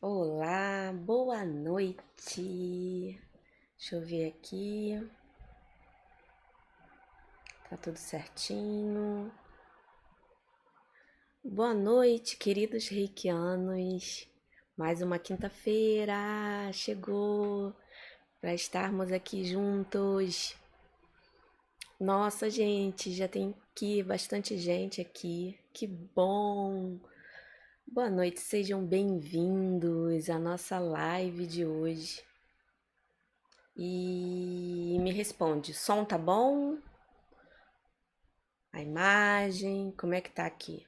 Olá, boa noite. Deixa eu ver aqui. Tá tudo certinho. Boa noite, queridos reikianos. Mais uma quinta-feira chegou para estarmos aqui juntos. Nossa, gente, já tem aqui bastante gente aqui. Que bom! Boa noite, sejam bem-vindos à nossa live de hoje. E me responde, som tá bom? A imagem, como é que tá aqui?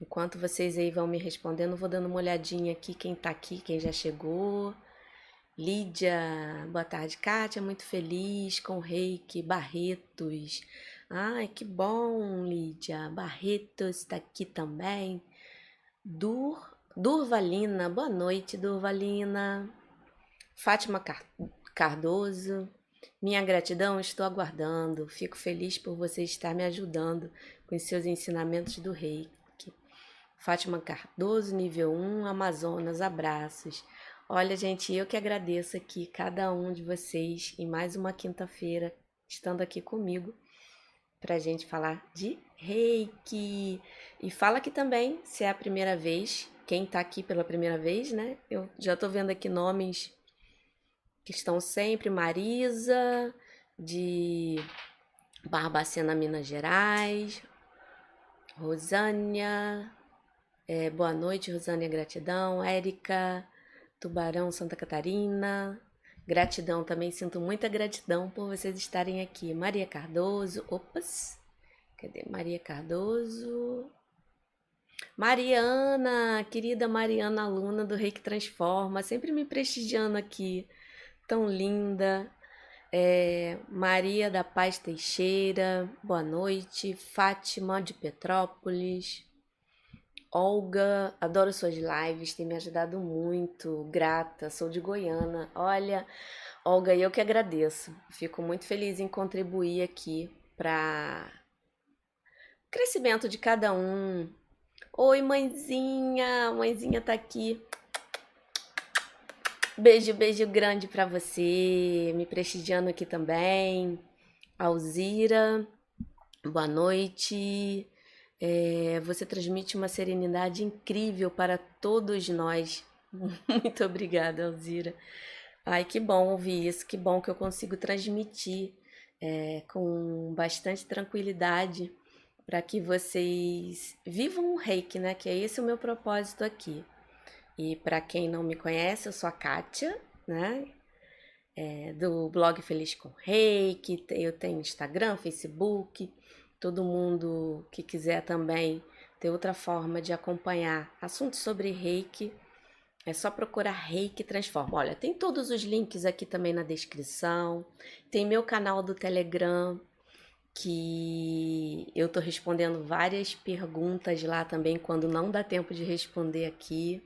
Enquanto vocês aí vão me respondendo, vou dando uma olhadinha aqui quem tá aqui, quem já chegou. Lídia, boa tarde, Kátia, muito feliz com o reiki, Barretos. Ai, que bom, Lídia. Barretos está aqui também. Dur, Durvalina, boa noite, Durvalina. Fátima Cardoso, minha gratidão, estou aguardando. Fico feliz por você estar me ajudando com seus ensinamentos do reiki. Fátima Cardoso, nível 1, Amazonas, abraços. Olha, gente, eu que agradeço aqui cada um de vocês em mais uma quinta-feira, estando aqui comigo para gente falar de reiki. E fala aqui também se é a primeira vez, quem está aqui pela primeira vez, né? Eu já estou vendo aqui nomes que estão sempre: Marisa, de Barbacena, Minas Gerais, Rosânia, é, boa noite, Rosânia, gratidão, Érica, Tubarão, Santa Catarina, Gratidão também, sinto muita gratidão por vocês estarem aqui. Maria Cardoso, opas, cadê Maria Cardoso? Mariana, querida Mariana, aluna do Reiki Transforma, sempre me prestigiando aqui, tão linda. É, Maria da Paz Teixeira, boa noite. Fátima de Petrópolis, Olga, adoro suas lives, tem me ajudado muito, grata, sou de Goiânia. Olha, Olga, eu que agradeço. Fico muito feliz em contribuir aqui para crescimento de cada um. Oi, mãezinha, mãezinha tá aqui. Beijo, beijo grande para você, me prestigiando aqui também. Alzira, boa noite. É, você transmite uma serenidade incrível para todos nós. Muito obrigada, Alzira. Ai, que bom ouvir isso, que bom que eu consigo transmitir é, com bastante tranquilidade para que vocês vivam o reiki, né? Que é esse o meu propósito aqui. E para quem não me conhece, eu sou a Kátia, né? É, do blog Feliz com Reiki, eu tenho Instagram, Facebook. Todo mundo que quiser também ter outra forma de acompanhar assuntos sobre reiki, é só procurar Reiki Transforma. Olha, tem todos os links aqui também na descrição. Tem meu canal do Telegram, que eu tô respondendo várias perguntas lá também, quando não dá tempo de responder aqui.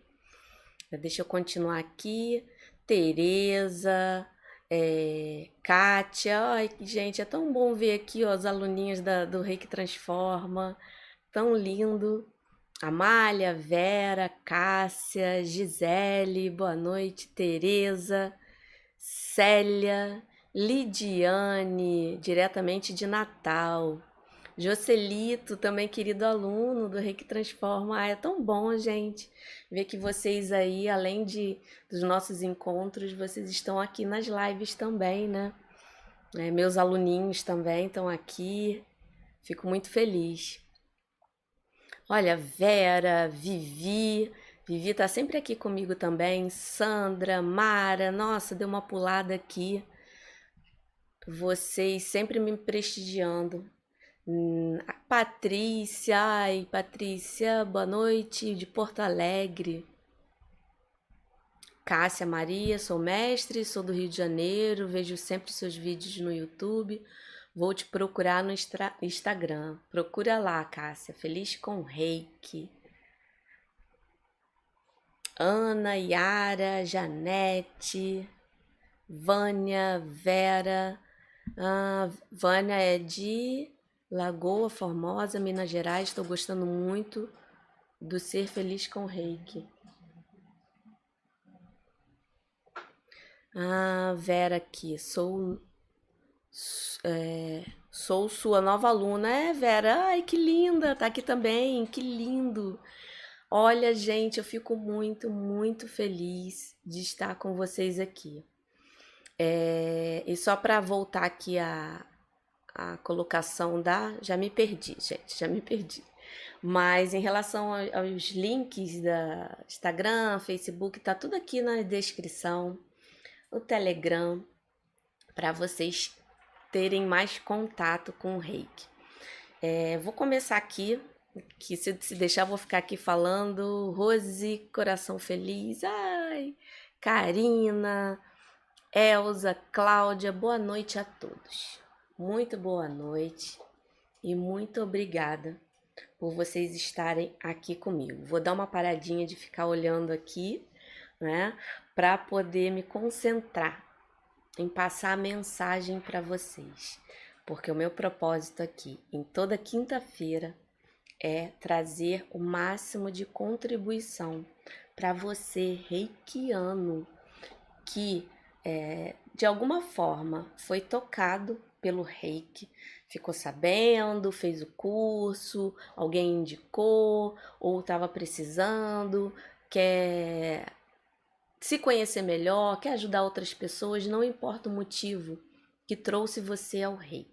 Deixa eu continuar aqui. Tereza, é, Kátia, ai, gente, é tão bom ver aqui ó, os aluninhos da, do Reiki Transforma, tão lindo. Amália, Vera, Cássia, Gisele, boa noite, Tereza, Célia, Lidiane, diretamente de Natal. Jocelito, também querido aluno do Reiki Transforma. Ah, é tão bom, gente, ver que vocês aí, além de dos nossos encontros, vocês estão aqui nas lives também, né? É, meus aluninhos também estão aqui. Fico muito feliz. Olha, Vera, Vivi, Vivi tá sempre aqui comigo também. Sandra, Mara, nossa, deu uma pulada aqui. Vocês sempre me prestigiando. Hum, Patrícia, ai, Patrícia, boa noite, de Porto Alegre. Cássia Maria, sou mestre, sou do Rio de Janeiro, vejo sempre seus vídeos no YouTube. Vou te procurar no Instagram. Procura lá, Cássia. Feliz com reiki. Ana, Yara, Janete, Vânia, Vera. Ah, Vânia é de Lagoa Formosa, Minas Gerais. Estou gostando muito do Ser Feliz com Reiki. Ah, Vera aqui, sou é, sou sua nova aluna. É, Vera, ai que linda, tá aqui também, que lindo. Olha, gente, eu fico muito, muito feliz de estar com vocês aqui. É, e só para voltar aqui a, a colocação da. Já me perdi, gente, já me perdi. Mas em relação aos links da Instagram, Facebook, tá tudo aqui na descrição. O Telegram, para vocês terem mais contato com o reiki. É, vou começar aqui, que se, se deixar vou ficar aqui falando. Rose, coração feliz. Ai, Karina, Elza, Cláudia, boa noite a todos. Muito boa noite e muito obrigada por vocês estarem aqui comigo. Vou dar uma paradinha de ficar olhando aqui, né, para poder me concentrar em passar a mensagem para vocês, porque o meu propósito aqui, em toda quinta-feira, é trazer o máximo de contribuição para você, reikiano, que é, de alguma forma foi tocado pelo reiki, ficou sabendo, fez o curso, alguém indicou ou estava precisando, quer se conhecer melhor, quer ajudar outras pessoas, não importa o motivo que trouxe você ao reiki.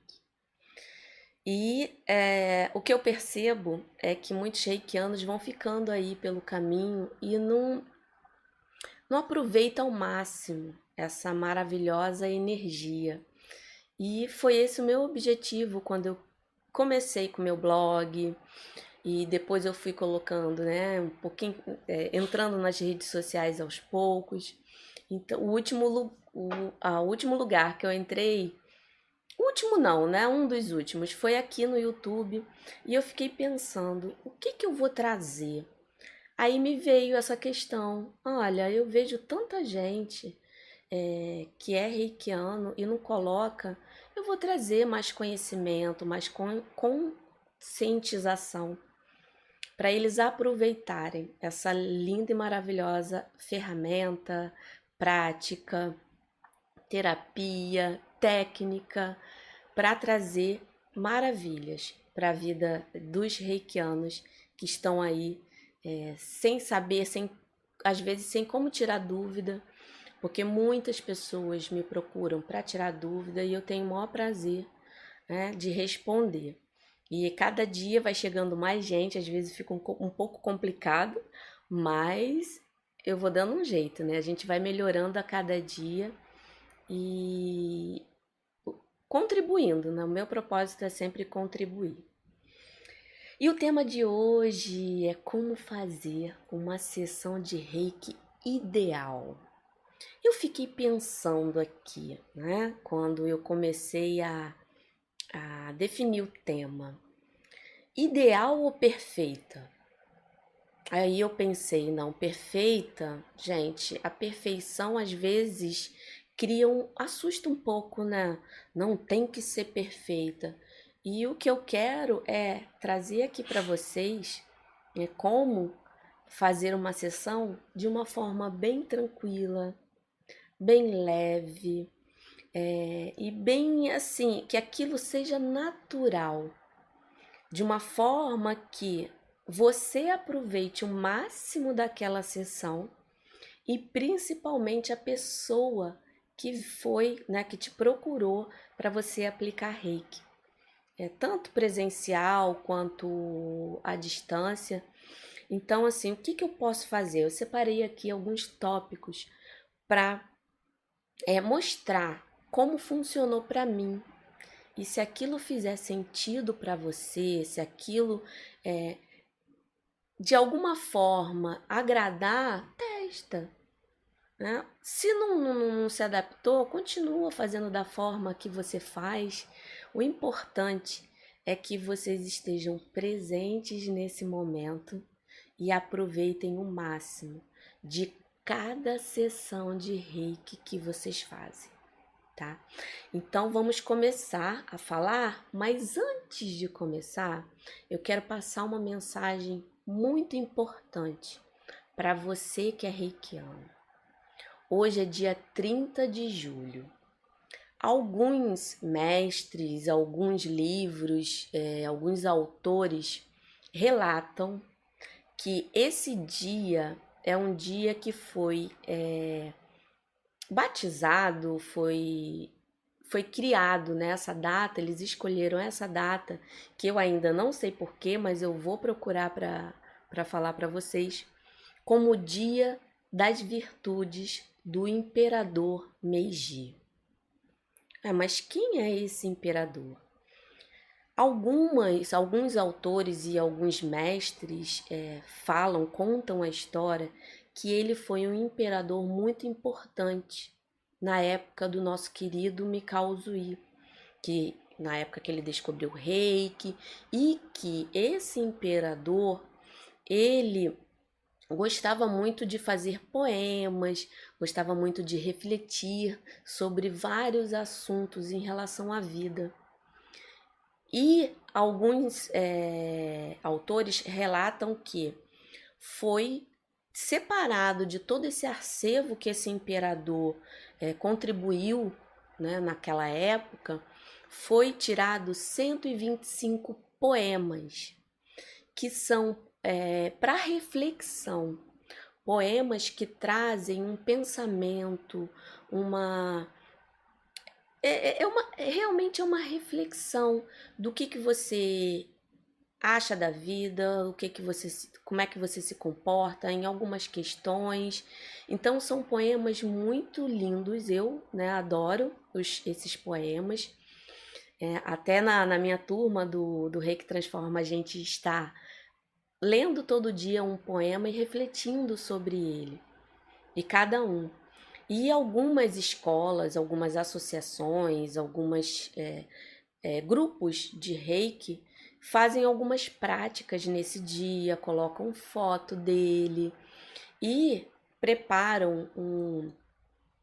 E é, o que eu percebo é que muitos reikianos vão ficando aí pelo caminho e não, não aproveitam ao máximo essa maravilhosa energia. E foi esse o meu objetivo quando eu comecei com meu blog e depois eu fui colocando, né, um pouquinho, é, entrando nas redes sociais aos poucos. Então, o último, o a último lugar que eu entrei, último não, né, um dos últimos, foi aqui no YouTube e eu fiquei pensando, o que que eu vou trazer? Aí me veio essa questão, olha, eu vejo tanta gente é, que é reikiano e não coloca, eu vou trazer mais conhecimento, mais conscientização para eles aproveitarem essa linda e maravilhosa ferramenta, prática, terapia, técnica, para trazer maravilhas para a vida dos reikianos que estão aí é, sem saber, sem às vezes sem como tirar dúvida porque muitas pessoas me procuram para tirar dúvida e eu tenho o maior prazer né, de responder. E cada dia vai chegando mais gente, às vezes fica um, um pouco complicado, mas eu vou dando um jeito, né? A gente vai melhorando a cada dia e contribuindo, né? O meu propósito é sempre contribuir. E o tema de hoje é como fazer uma sessão de reiki ideal. Eu fiquei pensando aqui, né, quando eu comecei a, a definir o tema: ideal ou perfeita? Aí eu pensei, não, perfeita, gente, a perfeição às vezes cria um, assusta um pouco, né? Não tem que ser perfeita. E o que eu quero é trazer aqui para vocês é como fazer uma sessão de uma forma bem tranquila, bem leve é, e bem assim, que aquilo seja natural, de uma forma que você aproveite o máximo daquela sessão e principalmente a pessoa que foi, né, que te procurou para você aplicar reiki. É tanto presencial quanto à distância. Então, assim, o que, que eu posso fazer? Eu separei aqui alguns tópicos para é mostrar como funcionou para mim. E se aquilo fizer sentido para você, se aquilo é, de alguma forma agradar, testa. Né? Se não, não, não se adaptou, continua fazendo da forma que você faz. O importante é que vocês estejam presentes nesse momento e aproveitem o máximo de cada sessão de reiki que vocês fazem, tá? Então vamos começar a falar, mas antes de começar, eu quero passar uma mensagem muito importante para você que é reikiano. Hoje é dia 30 de julho. Alguns mestres, alguns livros, é, alguns autores relatam que esse dia é um dia que foi é, batizado, foi foi criado nessa né, data, eles escolheram essa data, que eu ainda não sei porquê, mas eu vou procurar para falar para vocês, como o Dia das Virtudes do Imperador Meiji. É, mas quem é esse imperador? Algumas, alguns autores e alguns mestres é, falam, contam a história que ele foi um imperador muito importante na época do nosso querido Mikao Zui, que na época que ele descobriu o reiki e que esse imperador ele gostava muito de fazer poemas, gostava muito de refletir sobre vários assuntos em relação à vida. E alguns é, autores relatam que foi separado de todo esse arcevo que esse imperador é, contribuiu né, naquela época, foi tirado 125 poemas que são é, para reflexão, poemas que trazem um pensamento, uma é, é, é uma é, realmente é uma reflexão do que que você acha da vida, o que que você como é que você se comporta em algumas questões. Então são poemas muito lindos, eu né, adoro os, esses poemas. É, até na, na minha turma do, do Rei que Transforma, a gente está lendo todo dia um poema e refletindo sobre ele, e cada um. E algumas escolas, algumas associações, algumas é, é, grupos de reiki fazem algumas práticas nesse dia, colocam foto dele e preparam um,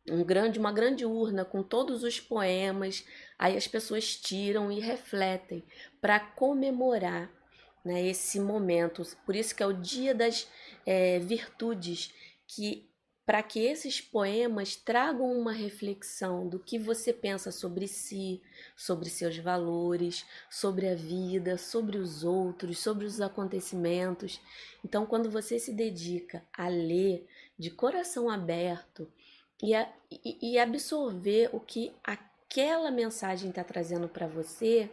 um grande, uma grande urna com todos os poemas. Aí as pessoas tiram e refletem para comemorar né, esse momento. Por isso que é o dia das é, virtudes, que para que esses poemas tragam uma reflexão do que você pensa sobre si, sobre seus valores, sobre a vida, sobre os outros, sobre os acontecimentos. Então, quando você se dedica a ler de coração aberto e, a, e, e absorver o que aquela mensagem está trazendo para você,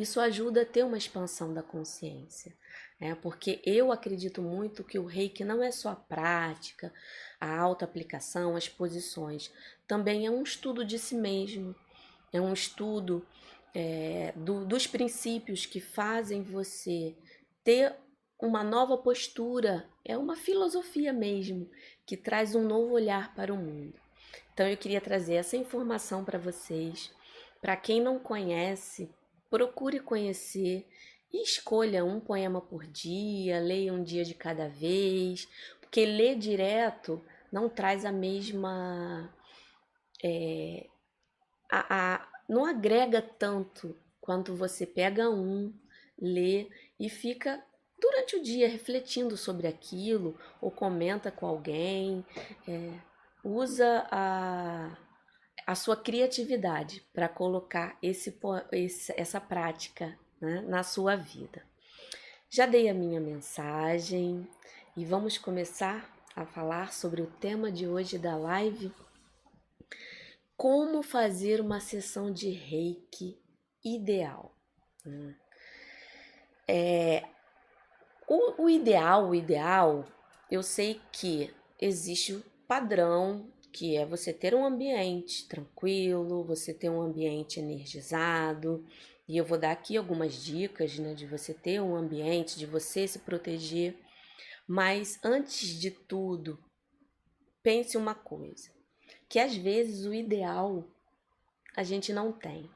isso ajuda a ter uma expansão da consciência. Né? Porque eu acredito muito que o reiki não é só a prática, a auto-aplicação, as posições. Também é um estudo de si mesmo, é um estudo é, do, dos princípios que fazem você ter uma nova postura, é uma filosofia mesmo, que traz um novo olhar para o mundo. Então eu queria trazer essa informação para vocês. Para quem não conhece, procure conhecer e escolha um poema por dia, leia um dia de cada vez, porque ler direto não traz a mesma. É, a, a, não agrega tanto quanto você pega um, lê e fica durante o dia refletindo sobre aquilo ou comenta com alguém. É, usa a, a sua criatividade para colocar esse, esse, essa prática né, na sua vida. Já dei a minha mensagem, e vamos começar a falar sobre o tema de hoje da live: como fazer uma sessão de reiki ideal. Né? É, o, o ideal, o ideal, eu sei que existe o padrão que é você ter um ambiente tranquilo, você ter um ambiente energizado. E eu vou dar aqui algumas dicas, né, de você ter um ambiente, de você se proteger mas antes de tudo, pense uma coisa: que às vezes o ideal a gente não tem.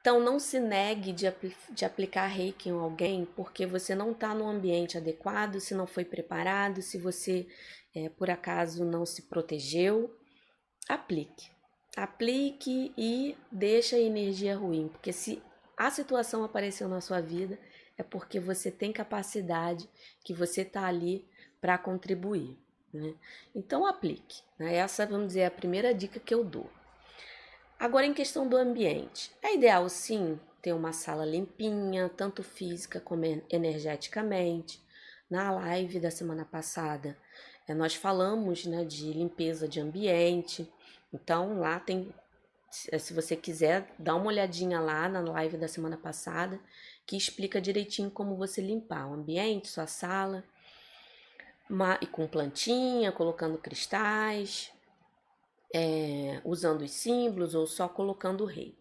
Então não se negue de, de aplicar reiki em alguém porque você não está no ambiente adequado, se não foi preparado, se você é, por acaso não se protegeu. Aplique. Aplique e deixa a energia ruim, porque se a situação apareceu na sua vida, é porque você tem capacidade, que você está ali para contribuir. Né? Então aplique. Né? Essa, vamos dizer, é a primeira dica que eu dou. Agora, em questão do ambiente, é ideal sim ter uma sala limpinha, tanto física como energeticamente. Na live da semana passada, nós falamos né, de limpeza de ambiente. Então, lá tem, eh, se você quiser, dá uma olhadinha lá na live da semana passada, que explica direitinho como você limpar o ambiente, sua sala, e com plantinha, colocando cristais, é, usando os símbolos ou só colocando o rei.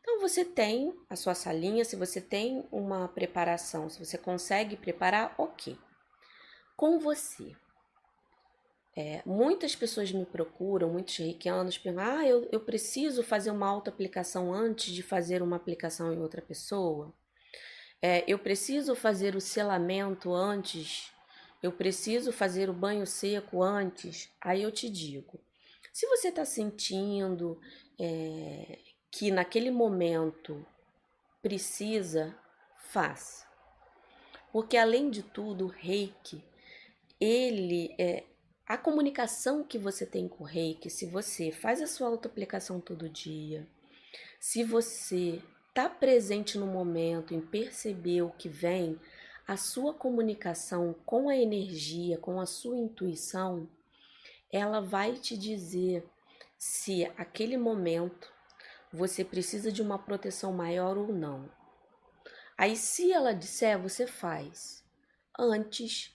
Então você tem a sua salinha, se você tem uma preparação, se você consegue preparar, ok. Com você. É, muitas pessoas me procuram, muitos reikianos perguntam: ah, eu, eu preciso fazer uma auto-aplicação antes de fazer uma aplicação em outra pessoa? É, eu preciso fazer o selamento antes? Eu preciso fazer o banho seco antes? Aí eu te digo: se você está sentindo é, que naquele momento precisa, faça. Porque além de tudo, o reiki, ele é a comunicação que você tem com o reiki, se você faz a sua auto-aplicação todo dia, se você está presente no momento em perceber o que vem, a sua comunicação com a energia, com a sua intuição, ela vai te dizer se aquele momento você precisa de uma proteção maior ou não. Aí, se ela disser, você faz antes,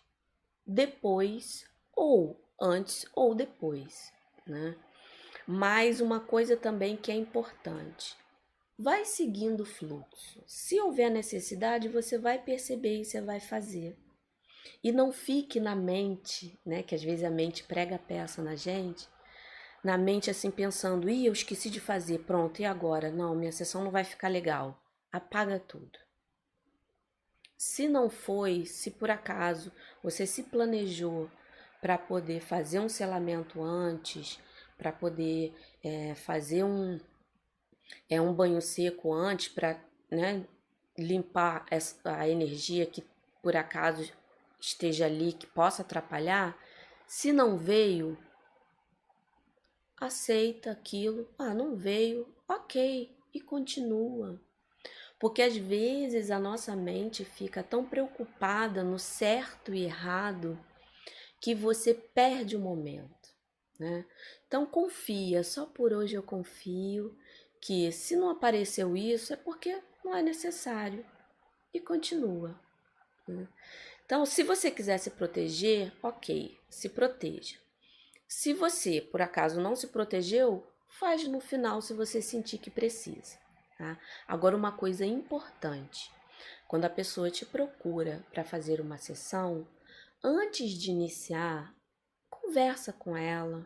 depois ou antes ou depois, né? Mas uma coisa também que é importante, vai seguindo o fluxo. Se houver necessidade, você vai perceber e você vai fazer. E não fique na mente, né? Que às vezes a mente prega a peça na gente, na mente assim pensando, ih, eu esqueci de fazer, pronto, e agora? Não, minha sessão não vai ficar legal. Apaga tudo. Se não foi, se por acaso você se planejou para poder fazer um selamento antes, para poder é, fazer um, é, um banho seco antes, para né, limpar essa, a energia que por acaso esteja ali que possa atrapalhar, se não veio, aceita aquilo. Ah, não veio, ok, e continua. Porque às vezes a nossa mente fica tão preocupada no certo e errado que você perde o momento, né? Então confia, só por hoje eu confio que se não apareceu isso é porque não é necessário e continua. Né? Então, se você quiser se proteger, ok, se proteja. Se você, por acaso, não se protegeu, faz no final se você sentir que precisa. Tá? Agora, uma coisa importante: quando a pessoa te procura para fazer uma sessão, antes de iniciar, conversa com ela,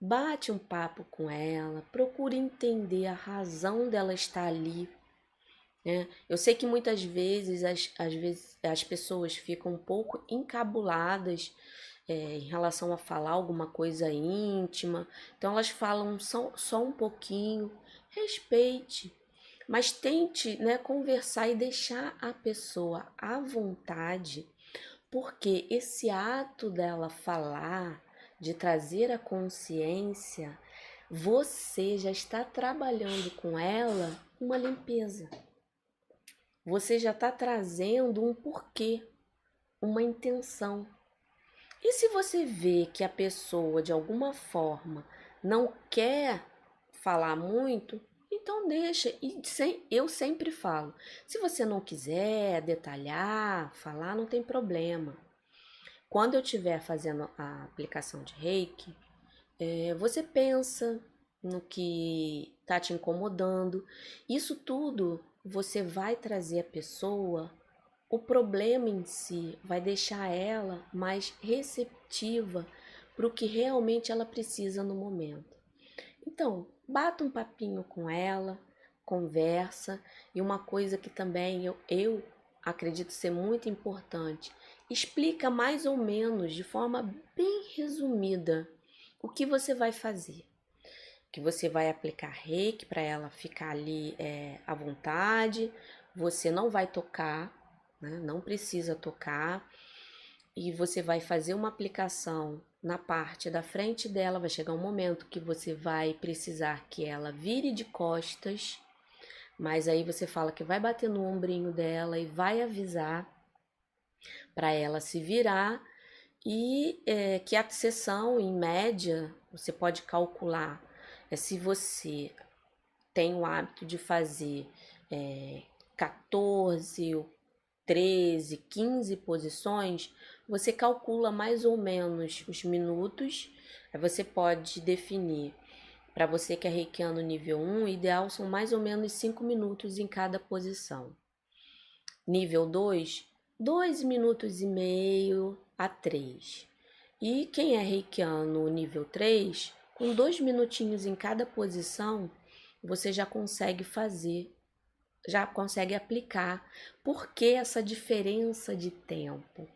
bate um papo com ela, procure entender a razão dela estar ali né? Eu sei que muitas vezes as, vezes as pessoas ficam um pouco encabuladas é, em relação a falar alguma coisa íntima, então elas falam só, só um pouquinho. Respeite, mas tente né, conversar e deixar a pessoa à vontade, porque esse ato dela falar, de trazer a consciência, você já está trabalhando com ela uma limpeza você já está trazendo um porquê, uma intenção. E se você vê que a pessoa de alguma forma não quer falar muito, então deixa. E sem, eu sempre falo: se você não quiser detalhar, falar, não tem problema. Quando eu estiver fazendo a aplicação de reiki, é, você pensa no que está te incomodando. Isso tudo você vai trazer a pessoa, o problema em si vai deixar ela mais receptiva para o que realmente ela precisa no momento. Então, bata um papinho com ela, conversa, e uma coisa que também eu, eu acredito ser muito importante, explica mais ou menos de forma bem resumida o que você vai fazer que você vai aplicar reiki para ela ficar ali é, à vontade, você não vai tocar, né? não precisa tocar. E você vai fazer uma aplicação na parte da frente dela, vai chegar um momento que você vai precisar que ela vire de costas, mas aí você fala que vai bater no ombrinho dela e vai avisar para ela se virar e é, que a sessão, em média, você pode calcular é, se você tem o hábito de fazer é, 14, 13, 15 posições, você calcula mais ou menos os minutos. Aí você pode definir, para você que é reikiano nível 1, o ideal são mais ou menos 5 minutos em cada posição. Nível 2, 2 minutos e meio a 3. E quem é reikiano nível 3, com dois minutinhos em cada posição, você já consegue fazer já consegue aplicar. Por que essa diferença de tempo?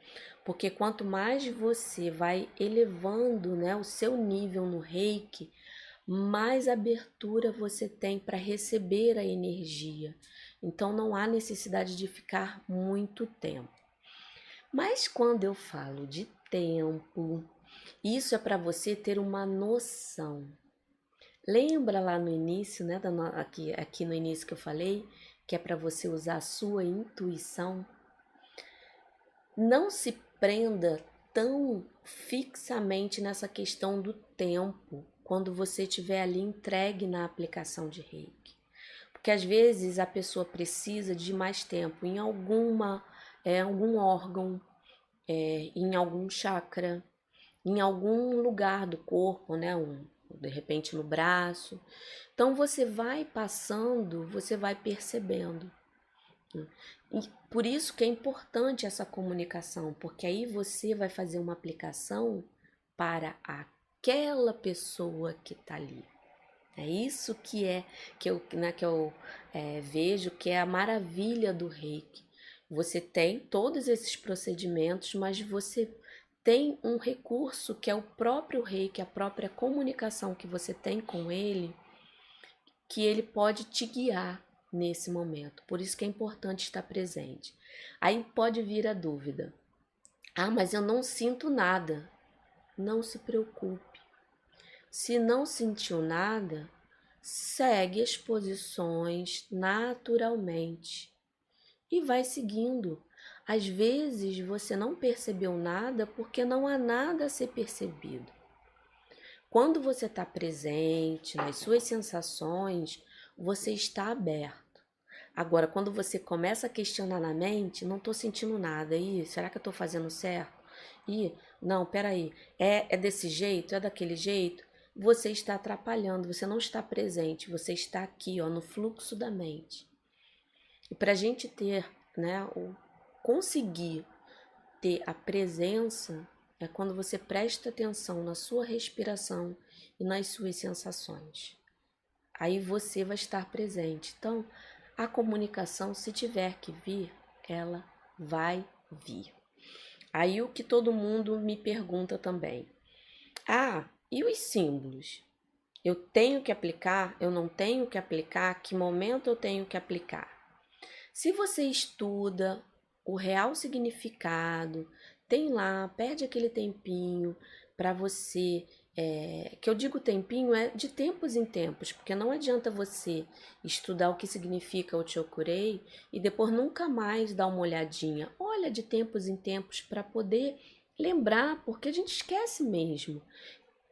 Porque quanto mais você vai elevando né, o seu nível no reiki, mais abertura você tem para receber a energia. Então não há necessidade de ficar muito tempo. Mas quando eu falo de tempo, isso é para você ter uma noção. Lembra lá no início, né, aqui, aqui no início que eu falei, que é para você usar a sua intuição. Não se prenda tão fixamente nessa questão do tempo quando você estiver ali entregue na aplicação de reiki. Porque às vezes a pessoa precisa de mais tempo em alguma, é, algum órgão, é, em algum chakra, em algum lugar do corpo, né? Um, de repente no braço. Então você vai passando, você vai percebendo. E por isso que é importante essa comunicação, porque aí você vai fazer uma aplicação para aquela pessoa que está ali. É isso que é que eu, né, que eu é, vejo que é a maravilha do reiki. Você tem todos esses procedimentos, mas você tem um recurso que é o próprio reiki, a própria comunicação que você tem com ele, que ele pode te guiar nesse momento. Por isso que é importante estar presente. Aí pode vir a dúvida: ah, mas eu não sinto nada. Não se preocupe. Se não sentiu nada, segue as posições naturalmente e vai seguindo. Às vezes você não percebeu nada porque não há nada a ser percebido. Quando você está presente nas suas sensações, você está aberto. Agora, quando você começa a questionar na mente, não estou sentindo nada. Ih, será que eu estou fazendo certo? Ih, não, peraí. É, é desse jeito? É daquele jeito? Você está atrapalhando, você não está presente, você está aqui, ó, no fluxo da mente. E para a gente ter né, o conseguir ter a presença é quando você presta atenção na sua respiração e nas suas sensações. Aí você vai estar presente. Então, a comunicação, se tiver que vir, ela vai vir. Aí o que todo mundo me pergunta também: ah, e os símbolos? Eu tenho que aplicar? Eu não tenho que aplicar? Que momento eu tenho que aplicar? Se você estuda o real significado, tem lá, perde aquele tempinho para você. É, que eu digo tempinho é de tempos em tempos, porque não adianta você estudar o que significa o Chokurei e depois nunca mais dar uma olhadinha. Olha de tempos em tempos para poder lembrar, porque a gente esquece mesmo.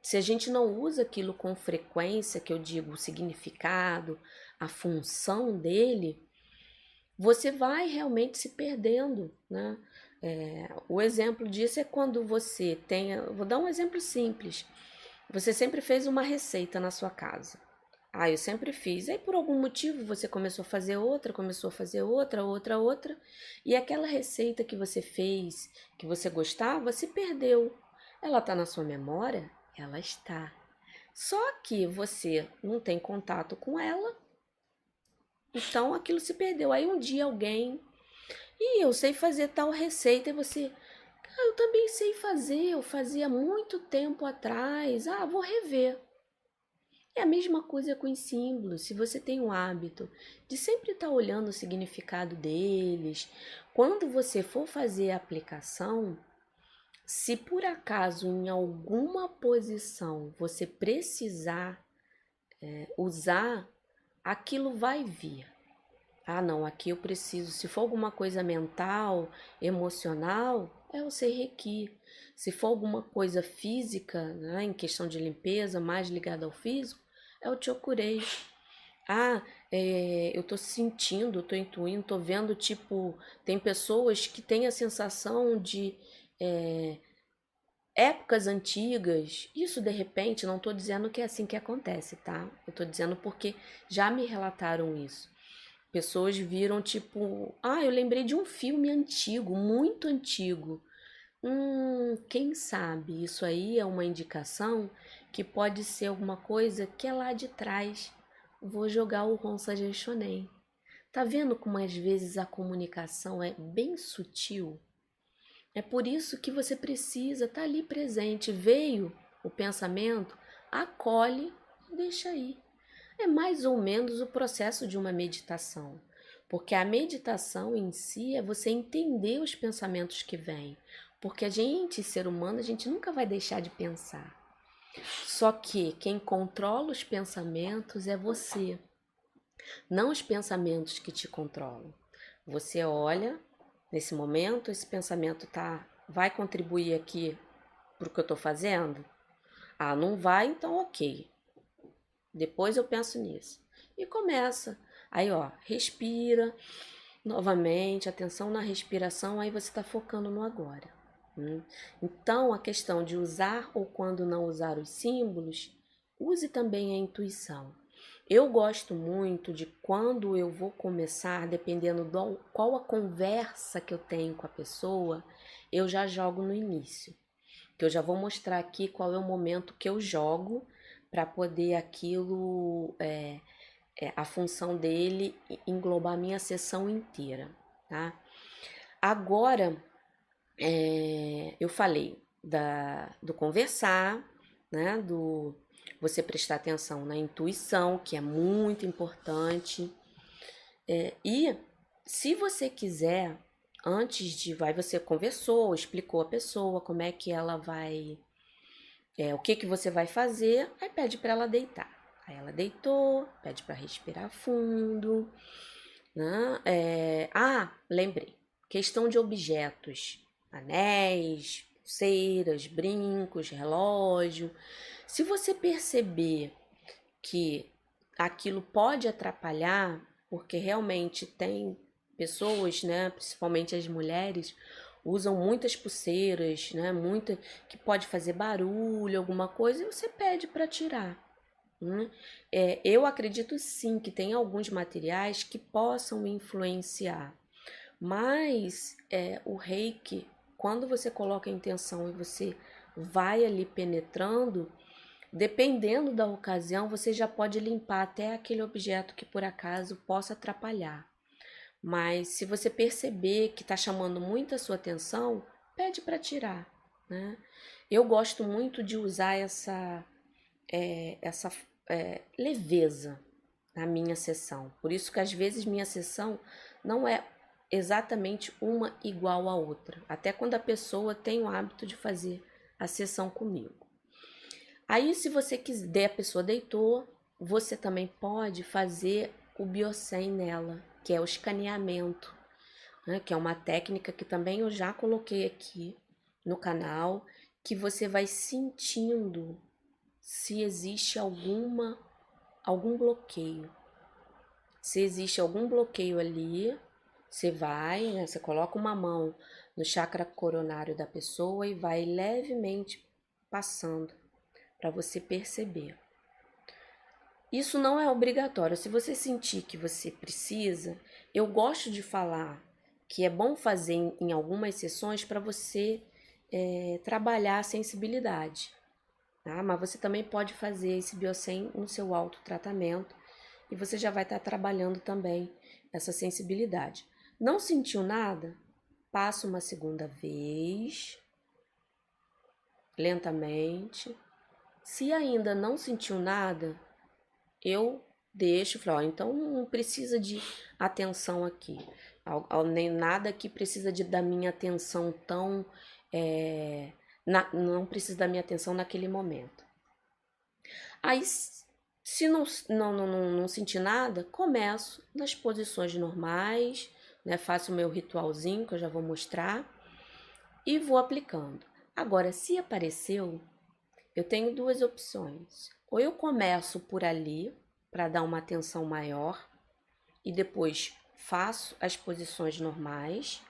Se a gente não usa aquilo com frequência, que eu digo o significado, a função dele, você vai realmente se perdendo, né? É, o exemplo disso é quando você tem, vou dar um exemplo simples. Você sempre fez uma receita na sua casa. Ah, eu sempre fiz. Aí por algum motivo você começou a fazer outra, começou a fazer outra, outra, outra, e aquela receita que você fez, que você gostava, se perdeu. Ela está na sua memória? Ela está. Só que você não tem contato com ela então aquilo se perdeu. Aí um dia alguém, e eu sei fazer tal receita, e você, ah, eu também sei fazer, eu fazia muito tempo atrás, ah, vou rever. É a mesma coisa com os símbolos. Se você tem o hábito de sempre estar olhando o significado deles, quando você for fazer a aplicação, Se por acaso em alguma posição você precisar é, usar, aquilo vai vir. Ah, não, aqui eu preciso. Se for alguma coisa mental, emocional, é o Reiki. Se for alguma coisa física, né, em questão de limpeza, mais ligada ao físico, é o Chokurei. Ah, é, eu tô sentindo, tô intuindo, tô vendo, tipo, tem pessoas que têm a sensação de é, épocas antigas. Isso de repente, não tô dizendo que é assim que acontece, tá? Eu tô dizendo porque já me relataram isso. Pessoas viram, tipo, ah, eu lembrei de um filme antigo, muito antigo. Hum, quem sabe isso aí é uma indicação que pode ser alguma coisa que é lá de trás. Vou jogar o Ronsa Shonen. Tá vendo como às vezes a comunicação é bem sutil? É por isso que você precisa estar tá ali presente. Veio o pensamento, acolhe e deixa aí. É mais ou menos o processo de uma meditação. Porque a meditação em si é você entender os pensamentos que vêm. Porque a gente, ser humano, a gente nunca vai deixar de pensar. Só que quem controla os pensamentos é você, não os pensamentos que te controlam. Você olha, nesse momento, esse pensamento tá, vai contribuir aqui para o que eu estou fazendo? Ah, não vai, então ok. Depois eu penso nisso. E começa. Aí, ó, respira novamente, atenção na respiração, aí você está focando no agora. Hum? Então, a questão de usar ou quando não usar os símbolos, use também a intuição. Eu gosto muito de quando eu vou começar, dependendo do qual a conversa que eu tenho com a pessoa, eu já jogo no início. Que eu já vou mostrar aqui qual é o momento que eu jogo para poder aquilo, é, é, a função dele englobar a minha sessão inteira, tá? Agora, é, eu falei da, do conversar, né? Do você prestar atenção na intuição, que é muito importante. É, e se você quiser, antes de vai, você conversou, explicou a pessoa como é que ela vai, é, o que que você vai fazer, aí pede para ela deitar. Aí ela deitou, pede para respirar fundo. Né? É, ah, lembrei. Questão de objetos anéis, pulseiras, brincos, relógio. Se você perceber que aquilo pode atrapalhar, porque realmente tem pessoas, né, principalmente as mulheres, usam muitas pulseiras, né, muita que pode fazer barulho, alguma coisa, e você pede para tirar. Né? É, eu acredito sim que tem alguns materiais que possam influenciar, mas é, o reiki quando você coloca a intenção e você vai ali penetrando, dependendo da ocasião, você já pode limpar até aquele objeto que por acaso possa atrapalhar. Mas se você perceber que está chamando muito a sua atenção, pede para tirar. Né? Eu gosto muito de usar essa, é, essa é, leveza na minha sessão. Por isso que às vezes minha sessão não é exatamente uma igual à outra, até quando a pessoa tem o hábito de fazer a sessão comigo. Aí, se você quiser, a pessoa deitou, você também pode fazer o biocem nela, que é o escaneamento, né? que é uma técnica que também eu já coloquei aqui no canal, que você vai sentindo se existe alguma algum bloqueio. Se existe algum bloqueio ali, você vai, né, você coloca uma mão no chakra coronário da pessoa e vai levemente passando para você perceber. Isso não é obrigatório. Se você sentir que você precisa, eu gosto de falar que é bom fazer em, algumas sessões para você é, trabalhar a sensibilidade. Tá? Mas você também pode fazer esse biocem no seu autotratamento e você já vai estar tá trabalhando também essa sensibilidade. Não sentiu nada? Passa uma segunda vez, lentamente. Se ainda não sentiu nada, eu deixo, falo, ó, então não precisa de atenção aqui. Nem nada que precisa de, da minha atenção tão é, na, não precisa da minha atenção naquele momento. Aí, se não, não, não, não sentir nada, começo nas posições normais, né? Faço o meu ritualzinho que eu já vou mostrar e vou aplicando. Agora, se apareceu, eu tenho duas opções. Ou eu começo por ali para dar uma atenção maior e depois faço as posições normais,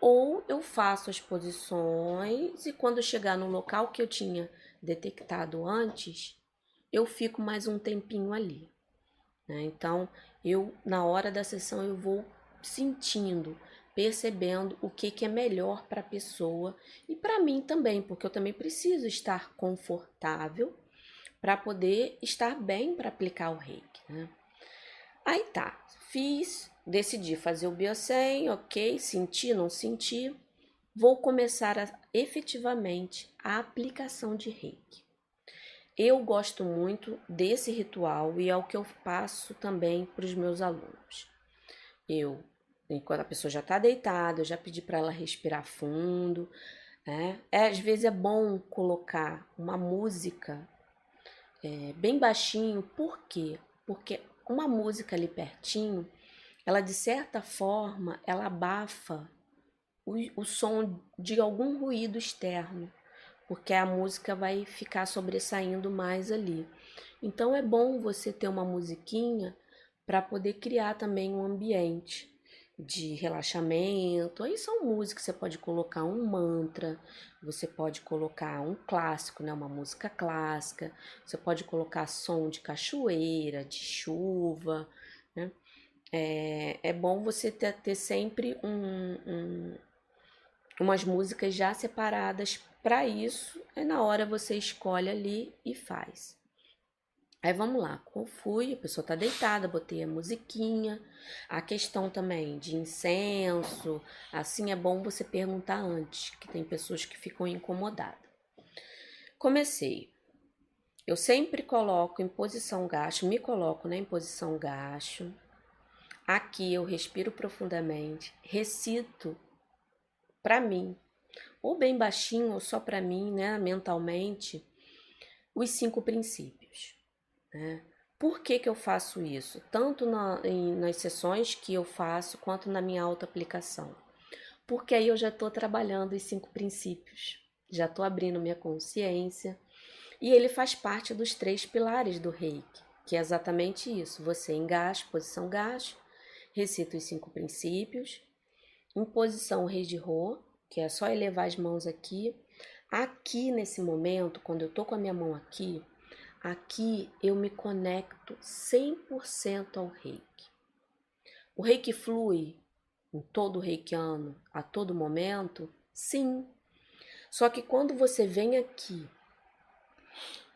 ou eu faço as posições e quando chegar no local que eu tinha detectado antes, eu fico mais um tempinho ali. Né? Então, eu na hora da sessão eu vou sentindo, percebendo o que, que é melhor para a pessoa e para mim também, porque eu também preciso estar confortável para poder estar bem para aplicar o reiki. Né? Aí tá, fiz, decidi fazer o Biocem, ok, senti, não senti, vou começar a, efetivamente a aplicação de reiki. Eu gosto muito desse ritual e é o que eu passo também para os meus alunos. Eu, enquanto a pessoa já está deitada, eu já pedi para ela respirar fundo. Né? É, às vezes é bom colocar uma música é, bem baixinho, por quê? Porque uma música ali pertinho, ela de certa forma, ela abafa o, o som de algum ruído externo porque a música vai ficar sobressaindo mais ali. Então é bom você ter uma musiquinha para poder criar também um ambiente de relaxamento. Aí são músicas, você pode colocar um mantra, você pode colocar um clássico, né, uma música clássica, você pode colocar som de cachoeira, de chuva, né? É, é bom você ter, ter sempre um, um, umas músicas já separadas para isso, é na hora você escolhe ali e faz. Aí vamos lá, como fui, a pessoa tá deitada, botei a musiquinha. A questão também de incenso, assim é bom você perguntar antes, que tem pessoas que ficam incomodadas. Comecei. Eu sempre coloco em posição gacho, me coloco né, em posição gacho. Aqui eu respiro profundamente, recito para mim ou bem baixinho, ou só para mim, né, mentalmente, os cinco princípios. Né? Por que, que eu faço isso? Tanto na, em, nas sessões que eu faço, quanto na minha auto-aplicação. Porque aí eu já estou trabalhando os cinco princípios, já estou abrindo minha consciência, e ele faz parte dos três pilares do reiki, que é exatamente isso: você em posição gás, recita os cinco princípios, em posição rei de Rô, que é só elevar as mãos aqui. Aqui nesse momento, quando eu tô com a minha mão aqui, aqui eu me conecto 100% ao reiki. O reiki flui em todo o reikiano a todo momento? Sim. Só que quando você vem aqui,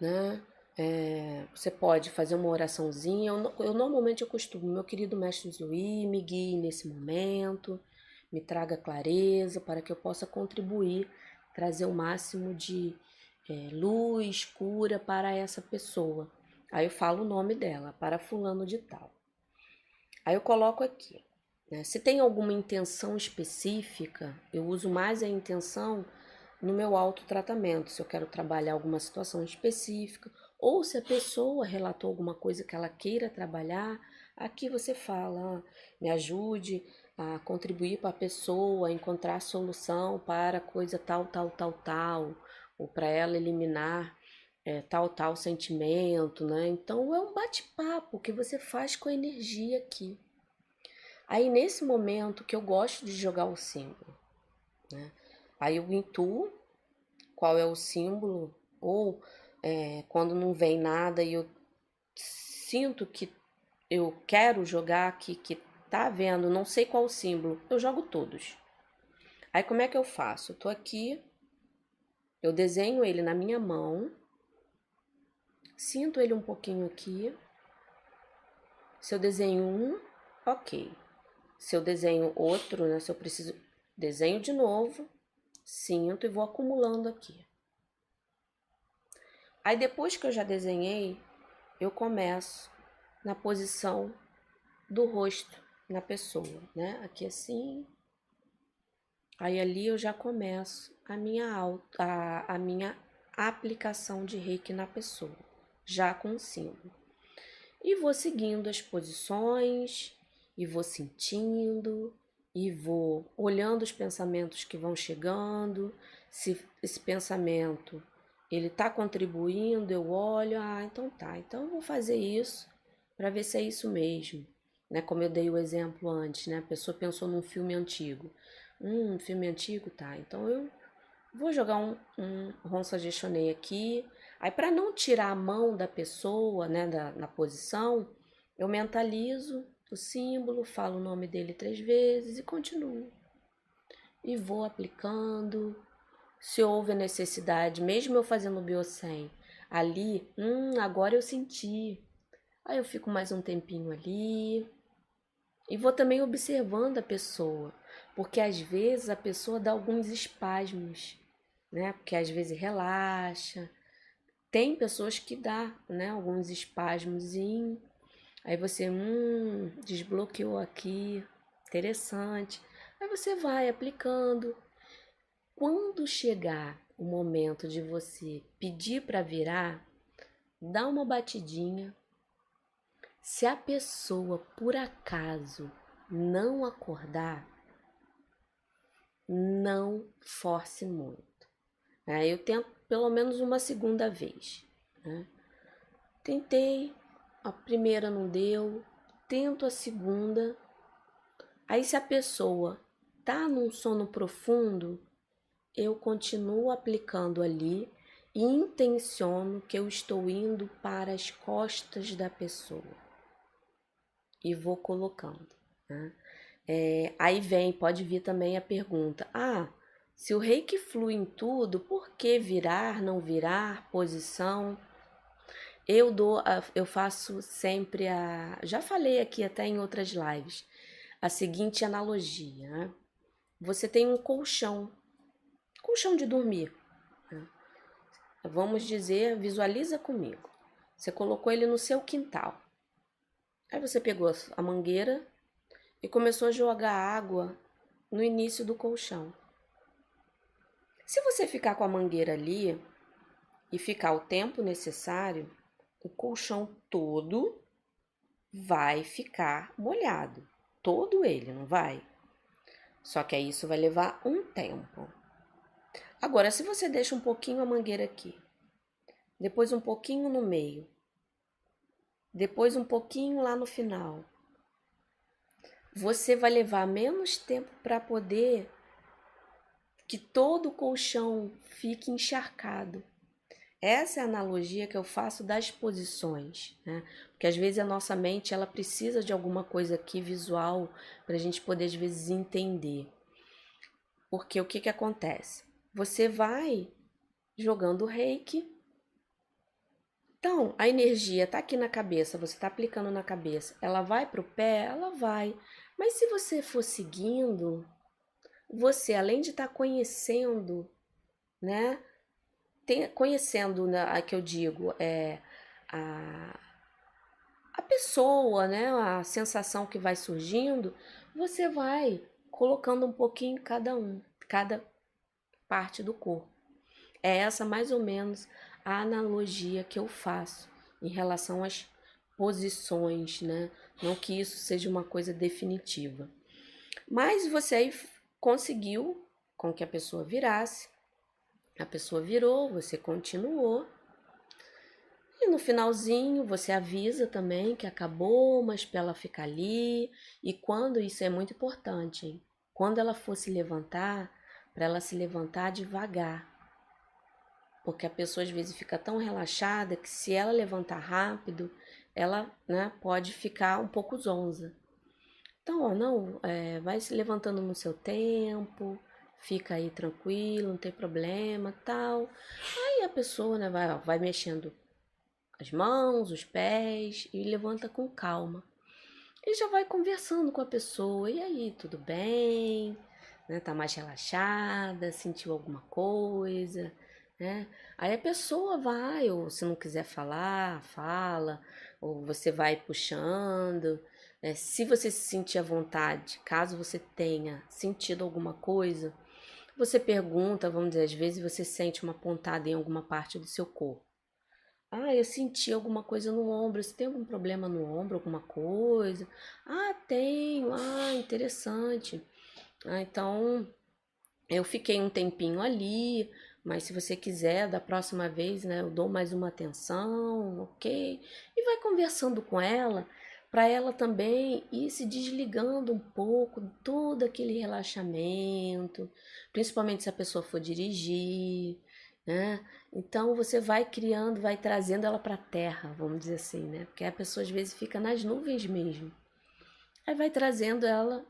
né? É, você pode fazer uma oraçãozinha. Eu, eu, normalmente eu costumo, meu querido mestre Zui, me guie nesse momento me traga clareza para que eu possa contribuir, trazer o máximo de é, luz, cura para essa pessoa. Aí eu falo o nome dela, para fulano de tal. Aí eu coloco aqui. Né? Se tem alguma intenção específica, eu uso mais a intenção no meu autotratamento, se eu quero trabalhar alguma situação específica, ou se a pessoa relatou alguma coisa que ela queira trabalhar, aqui você fala, ah, me ajude a contribuir para a pessoa encontrar solução para coisa tal, tal, tal, tal, ou para ela eliminar é, tal, tal sentimento, né? Então é um bate-papo que você faz com a energia aqui. Aí nesse momento que eu gosto de jogar o símbolo, né? Aí eu intuo qual é o símbolo, ou é, quando não vem nada e eu sinto que eu quero jogar aqui, que tá vendo, não sei qual símbolo, eu jogo todos. Aí como é que eu faço? Eu tô aqui, eu desenho ele na minha mão, sinto ele um pouquinho aqui. Se eu desenho um, ok. Se eu desenho outro, né? Se eu preciso, desenho de novo, sinto e vou acumulando aqui. Aí depois que eu já desenhei, eu começo na posição do rosto na pessoa, né? Aqui assim. Aí ali eu já começo a minha, a, a minha aplicação de reiki na pessoa, já com o símbolo. E vou seguindo as posições, e vou sentindo, e vou olhando os pensamentos que vão chegando, se esse pensamento ele está contribuindo, eu olho, ah, então tá, então eu vou fazer isso para ver se é isso mesmo, né? Como eu dei o exemplo antes, né? A pessoa pensou num filme antigo, hum, filme antigo, tá? Então eu vou jogar um, um Ronsa Gestionei aqui, aí para não tirar a mão da pessoa, né, da, na posição, eu mentalizo o símbolo, falo o nome dele três vezes e continuo. E vou aplicando. Se houve necessidade, mesmo eu fazendo o biocem, ali, hum, agora eu senti. Aí eu fico mais um tempinho ali. E vou também observando a pessoa, porque às vezes a pessoa dá alguns espasmos, né? Porque às vezes relaxa. Tem pessoas que dá, né, alguns espasmos Aí você, hum, desbloqueou aqui, interessante. Aí você vai aplicando. Quando chegar o momento de você pedir para virar, dá uma batidinha. Se a pessoa por acaso não acordar, não force muito. Aí eu tento pelo menos uma segunda vez. Né? Tentei, a primeira não deu, tento a segunda. Aí, se a pessoa tá num sono profundo, eu continuo aplicando ali e intenciono que eu estou indo para as costas da pessoa e vou colocando. Né? É, aí vem, pode vir também a pergunta: ah, se o reiki flui em tudo, por que virar, não virar, posição? Eu dou, eu faço sempre a, já falei aqui até em outras lives, a seguinte analogia. Né? Você tem um colchão, colchão de dormir. Né? Vamos dizer, visualiza comigo. Você colocou ele no seu quintal. Aí você pegou a mangueira e começou a jogar água no início do colchão. Se você ficar com a mangueira ali e ficar o tempo necessário, o colchão todo vai ficar molhado. Todo ele, não vai? Só que aí isso vai levar um tempo. Agora, se você deixa um pouquinho a mangueira aqui, depois um pouquinho no meio, depois um pouquinho lá no final, você vai levar menos tempo para poder que todo o colchão fique encharcado. Essa é a analogia que eu faço das posições, né? Porque às vezes a nossa mente ela precisa de alguma coisa aqui visual para a gente poder às vezes entender. Porque o que que acontece? Você vai jogando reiki. Então, a energia está aqui na cabeça, você está aplicando na cabeça. Ela vai para o pé? Ela vai. Mas se você for seguindo, você, além de estar tá conhecendo, né? tem, conhecendo né, a que eu digo é a, a pessoa, né, a sensação que vai surgindo, você vai colocando um pouquinho cada um, cada parte do corpo. É essa mais ou menos a analogia que eu faço em relação às posições, né? Não que isso seja uma coisa definitiva. Mas você aí conseguiu com que a pessoa virasse a pessoa virou, você continuou. E no finalzinho você avisa também que acabou, mas para ela ficar ali. E quando isso é muito importante, hein? Quando ela for se levantar, para ela se levantar devagar. Porque a pessoa às vezes fica tão relaxada que se ela levantar rápido, ela né, pode ficar um pouco zonza. Então, ó, não, é, vai se levantando no seu tempo, fica aí tranquilo, não tem problema, tal. Aí a pessoa, né, vai, vai mexendo as mãos, os pés e levanta com calma. E já vai conversando com a pessoa. E aí, tudo bem? Né, tá mais relaxada? Sentiu alguma coisa? Né? Aí a pessoa vai, ou se não quiser falar, fala, ou você vai puxando. É, se você se sentir à vontade, caso você tenha sentido alguma coisa, Você pergunta, vamos dizer, às vezes você sente uma pontada em alguma parte do seu corpo. Ah, eu senti alguma coisa no ombro. Você tem algum problema no ombro, alguma coisa? Ah, tenho. Ah, interessante. Ah, então eu fiquei um tempinho ali, mas se você quiser, da próxima vez, né, eu dou mais uma atenção, ok? E vai conversando com ela, para ela também ir se desligando um pouco todo aquele relaxamento, principalmente se a pessoa for dirigir, né? Então você vai criando, vai trazendo ela para a terra, vamos dizer assim, né? Porque a pessoa às vezes fica nas nuvens mesmo. Aí vai trazendo ela,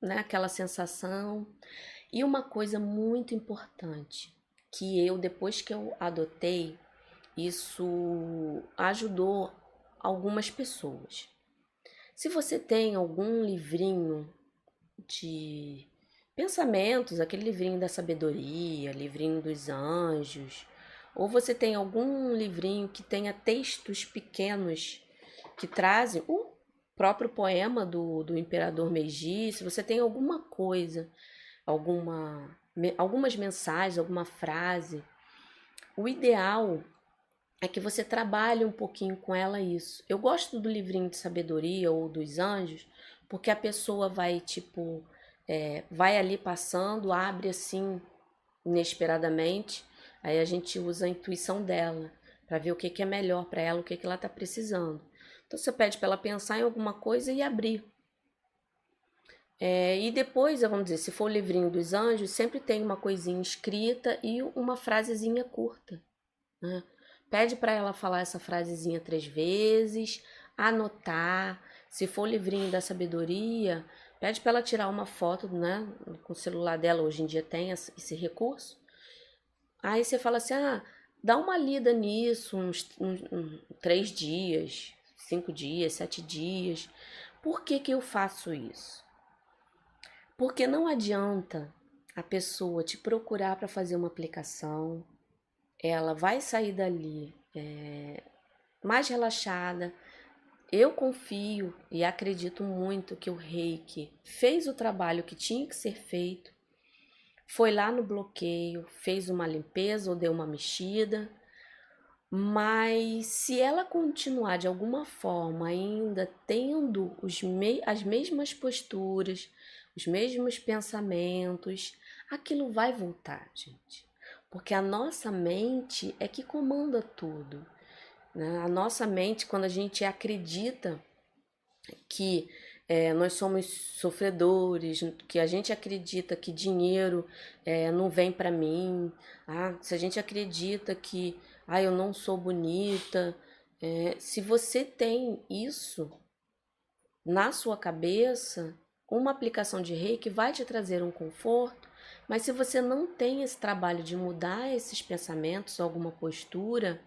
né, aquela sensação. E uma coisa muito importante, que eu depois que eu adotei, isso ajudou algumas pessoas. Se você tem algum livrinho de pensamentos, aquele livrinho da sabedoria, livrinho dos anjos, ou você tem algum livrinho que tenha textos pequenos que trazem o próprio poema do, do imperador Meiji, se você tem alguma coisa, alguma, algumas mensagens, alguma frase, o ideal é que você trabalhe um pouquinho com ela isso. Eu gosto do livrinho de sabedoria ou dos anjos, porque a pessoa vai tipo é, vai ali passando, abre assim inesperadamente, aí a gente usa a intuição dela para ver o que, que é melhor para ela, o que, que ela está precisando. Então você pede para ela pensar em alguma coisa e abrir. É, e depois, vamos dizer, se for o livrinho dos anjos, sempre tem uma coisinha escrita e uma frasezinha curta. Né? Pede para ela falar essa frasezinha três vezes, anotar. Se for o livrinho da sabedoria, Pede para ela tirar uma foto, né? Com o celular dela, hoje em dia tem esse recurso. Aí você fala assim: ah, dá uma lida nisso, uns, uns, uns três dias, cinco dias, sete dias. Por que, que eu faço isso? Porque não adianta a pessoa te procurar para fazer uma aplicação, ela vai sair dali é, mais relaxada, eu confio e acredito muito que o reiki fez o trabalho que tinha que ser feito, foi lá no bloqueio, fez uma limpeza ou deu uma mexida, mas se ela continuar de alguma forma ainda tendo as mesmas posturas, os mesmos pensamentos, aquilo vai voltar, gente. Porque a nossa mente é que comanda tudo. Né? A nossa mente, quando a gente acredita que é, nós somos sofredores, que a gente acredita que dinheiro é, não vem para mim, ah, se a gente acredita que ah, eu não sou bonita, é, se você tem isso na sua cabeça, uma aplicação de reiki vai te trazer um conforto, mas se você não tem esse trabalho de mudar esses pensamentos, alguma postura,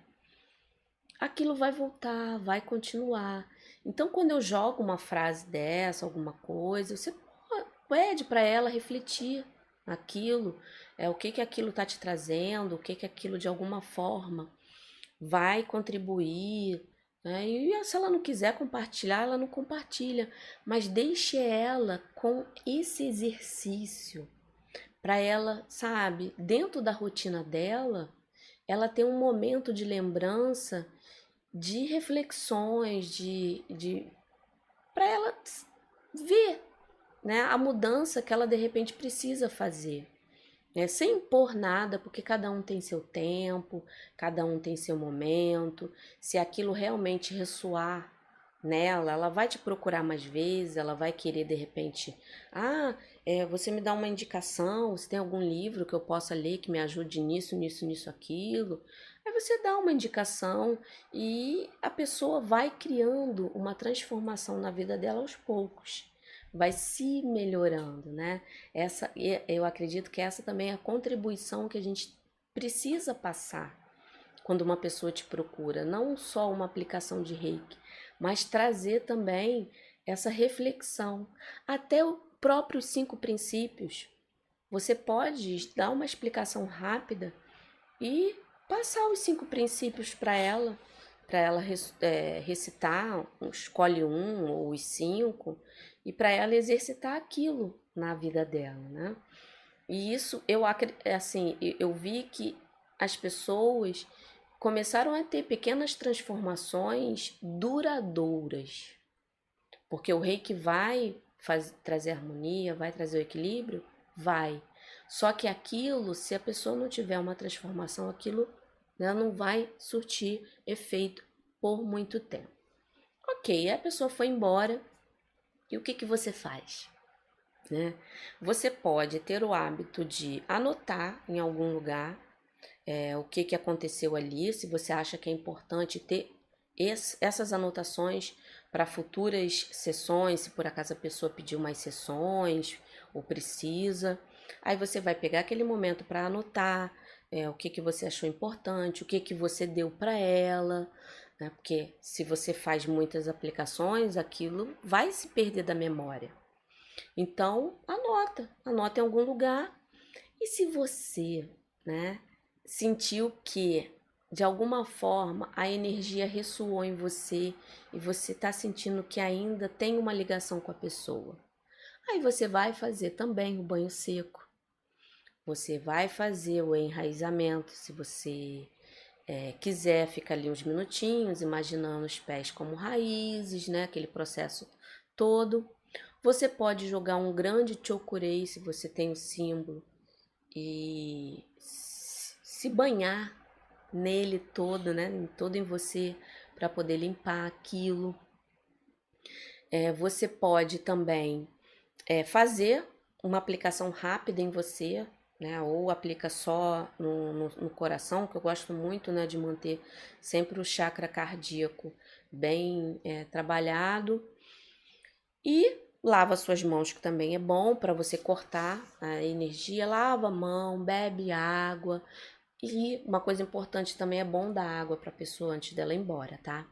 aquilo vai voltar, vai continuar. Então, quando eu jogo uma frase dessa, alguma coisa, você pede para ela refletir aquilo, é o que que aquilo está te trazendo, o que que aquilo de alguma forma vai contribuir. Né? E se ela não quiser compartilhar, ela não compartilha, mas deixe ela com esse exercício para ela, sabe, dentro da rotina dela, ela ter um momento de lembrança de reflexões, de, de para ela ver né, a mudança que ela de repente precisa fazer. Né, sem impor nada, porque cada um tem seu tempo, cada um tem seu momento. Se aquilo realmente ressoar nela, ela vai te procurar mais vezes, ela vai querer de repente, ah, é, você me dá uma indicação, você tem algum livro que eu possa ler que me ajude nisso, nisso, nisso, aquilo. Aí você dá uma indicação e a pessoa vai criando uma transformação na vida dela aos poucos, vai se melhorando, né? Essa, eu acredito que essa também é a contribuição que a gente precisa passar quando uma pessoa te procura, não só uma aplicação de reiki, mas trazer também essa reflexão, até os próprios cinco princípios. Você pode dar uma explicação rápida e passar os cinco princípios para ela, para ela é, recitar, escolhe um ou os cinco, e para ela exercitar aquilo na vida dela, né? E isso eu assim, eu vi que as pessoas começaram a ter pequenas transformações duradouras. Porque o reiki vai faz, trazer harmonia, vai trazer o equilíbrio? Vai. Só que aquilo, se a pessoa não tiver uma transformação, aquilo né, não vai surtir efeito por muito tempo. Ok, a pessoa foi embora. E o que, que você faz? Né? Você pode ter o hábito de anotar em algum lugar é, o que, que aconteceu ali, se você acha que é importante ter esse, essas anotações para futuras sessões, se por acaso a pessoa pediu mais sessões ou precisa. Aí você vai pegar aquele momento para anotar é, o que, que você achou importante, o que, que você deu para ela, né? porque se você faz muitas aplicações, aquilo vai se perder da memória. Então, anota, anota em algum lugar. E se você, né, sentiu que de alguma forma a energia ressoou em você e você está sentindo que ainda tem uma ligação com a pessoa, aí você vai fazer também o banho seco. Você vai fazer o enraizamento, se você é, quiser, fica ali uns minutinhos, imaginando os pés como raízes, né? Aquele processo todo. Você pode jogar um grande chokurei se você tem o símbolo e se banhar nele todo, né? Todo em você para poder limpar aquilo. É, você pode também é, fazer uma aplicação rápida em você, né? Ou aplica só no, no, no, coração, que eu gosto muito, né? De manter sempre o chakra cardíaco bem é, trabalhado. E Lava suas mãos, que também é bom para você cortar a energia. Lava a mão, bebe água. E uma coisa importante também é bom dar água para a pessoa antes dela ir embora, tá?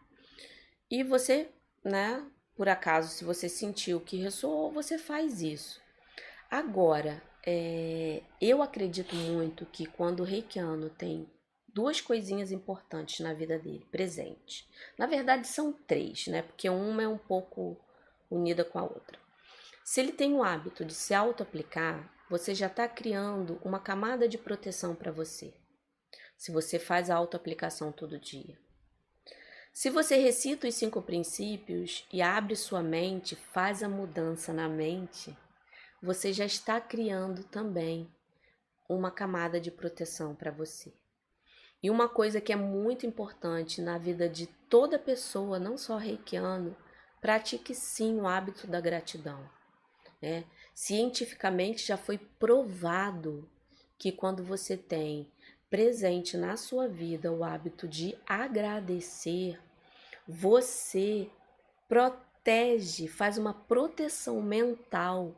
E você, né, por acaso, se você sentiu que ressoou, você faz isso. Agora, é, eu acredito muito que quando o reikiano tem duas coisinhas importantes na vida dele, presente. Na verdade, são três, né? Porque uma é um pouco unida com a outra. Se ele tem o hábito de se auto-aplicar, você já está criando uma camada de proteção para você. Se você faz a auto-aplicação todo dia. Se você recita os cinco princípios e abre sua mente, faz a mudança na mente, você já está criando também uma camada de proteção para você. E uma coisa que é muito importante na vida de toda pessoa, não só reikiano, pratique sim o hábito da gratidão. Né? Cientificamente já foi provado que quando você tem presente na sua vida o hábito de agradecer, você protege, faz uma proteção mental.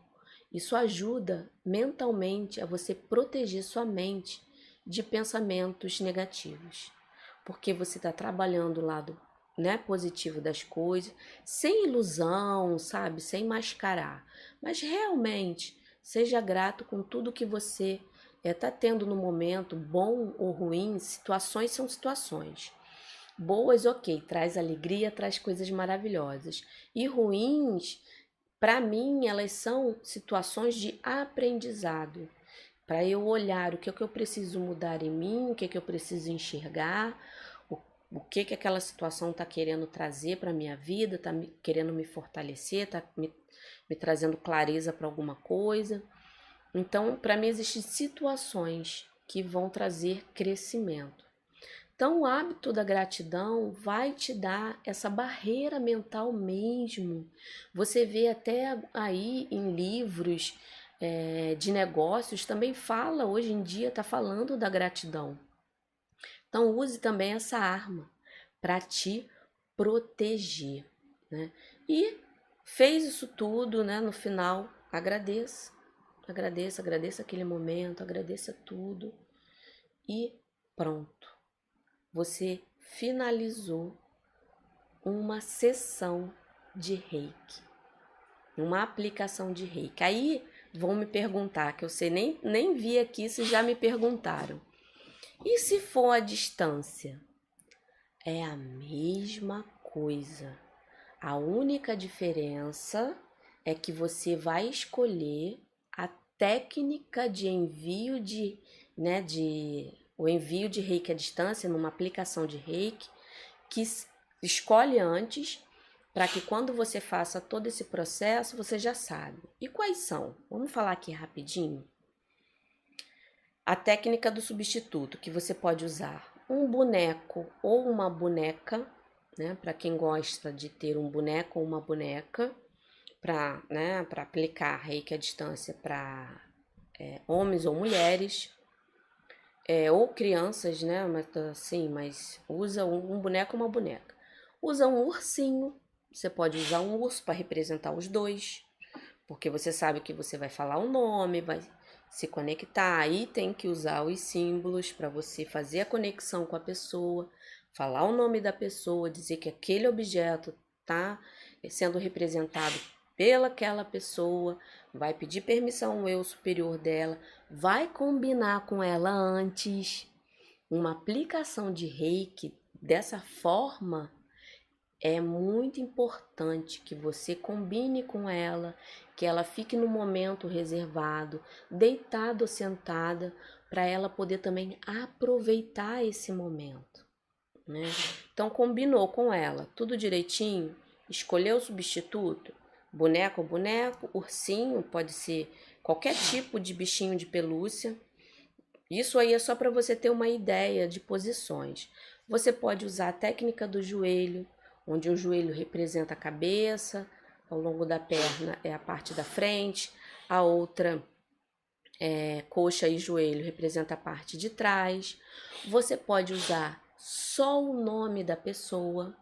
Isso ajuda mentalmente a você proteger sua mente de pensamentos negativos, porque você está trabalhando o lado né, positivo das coisas, sem ilusão, sabe, sem mascarar, mas realmente seja grato com tudo que você está eh, é, tendo no momento, bom ou ruim, situações são situações. Boas, ok, traz alegria, traz coisas maravilhosas. E ruins, para mim, elas são situações de aprendizado. Para eu olhar o que, é que eu preciso mudar em mim, o que, é que eu preciso enxergar, o que que aquela situação está querendo trazer para minha vida, está querendo me fortalecer, está me, me trazendo clareza para alguma coisa. Então, para mim existem situações que vão trazer crescimento. Então, o hábito da gratidão vai te dar essa barreira mental mesmo. Você vê até aí em livros é, de negócios também fala hoje em dia está falando da gratidão. Então, use também essa arma para te proteger. Né? E fez isso tudo, né? No final, agradeça, agradeça, agradeça aquele momento, agradeça tudo e pronto. Você finalizou uma sessão de reiki, uma aplicação de reiki. Aí vão me perguntar, que eu sei nem, nem vi aqui se já me perguntaram. E se for a distância? É a mesma coisa. A única diferença é que você vai escolher a técnica de envio de, né, de o envio de reiki à distância numa aplicação de reiki que escolhe antes para que quando você faça todo esse processo você já sabe. E quais são? Vamos falar aqui rapidinho. A técnica do substituto, que você pode usar um boneco ou uma boneca, né? Para quem gosta de ter um boneco ou uma boneca, para né, aplicar reiki à distância para é, homens ou mulheres, é, ou crianças, né? Mas assim, mas usa um, um boneco ou uma boneca. Usa um ursinho. Você pode usar um urso para representar os dois, porque você sabe que você vai falar o nome, vai se conectar. Aí tem que usar os símbolos para você fazer a conexão com a pessoa, falar o nome da pessoa, dizer que aquele objeto está sendo representado pelaquela pessoa, vai pedir permissão ao eu superior dela, vai combinar com ela antes. Uma aplicação de reiki dessa forma é muito importante que você combine com ela, que ela fique no momento reservado, deitado ou sentada, para ela poder também aproveitar esse momento. Né? Então, combinou com ela tudo direitinho, escolheu o substituto, boneco boneco, ursinho, pode ser qualquer tipo de bichinho de pelúcia. Isso aí é só para você ter uma ideia de posições. Você pode usar a técnica do joelho, onde o joelho representa a cabeça, ao longo da perna é a parte da frente, a outra é, coxa e joelho representa a parte de trás. Você pode usar só o nome da pessoa.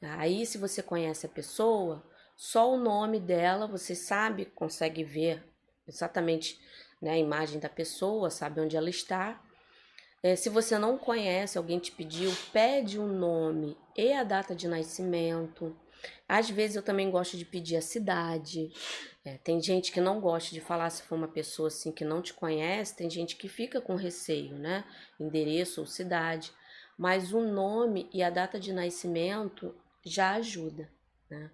Aí, se você conhece a pessoa, só o nome dela, você sabe, consegue ver exatamente né, a imagem da pessoa, sabe onde ela está. É, se você não conhece, alguém te pediu, pede o nome e a data de nascimento. Às vezes eu também gosto de pedir a cidade. É, tem gente que não gosta de falar se for uma pessoa assim que não te conhece, tem gente que fica com receio, né? Endereço ou cidade. Mas o nome e a data de nascimento já ajuda, né?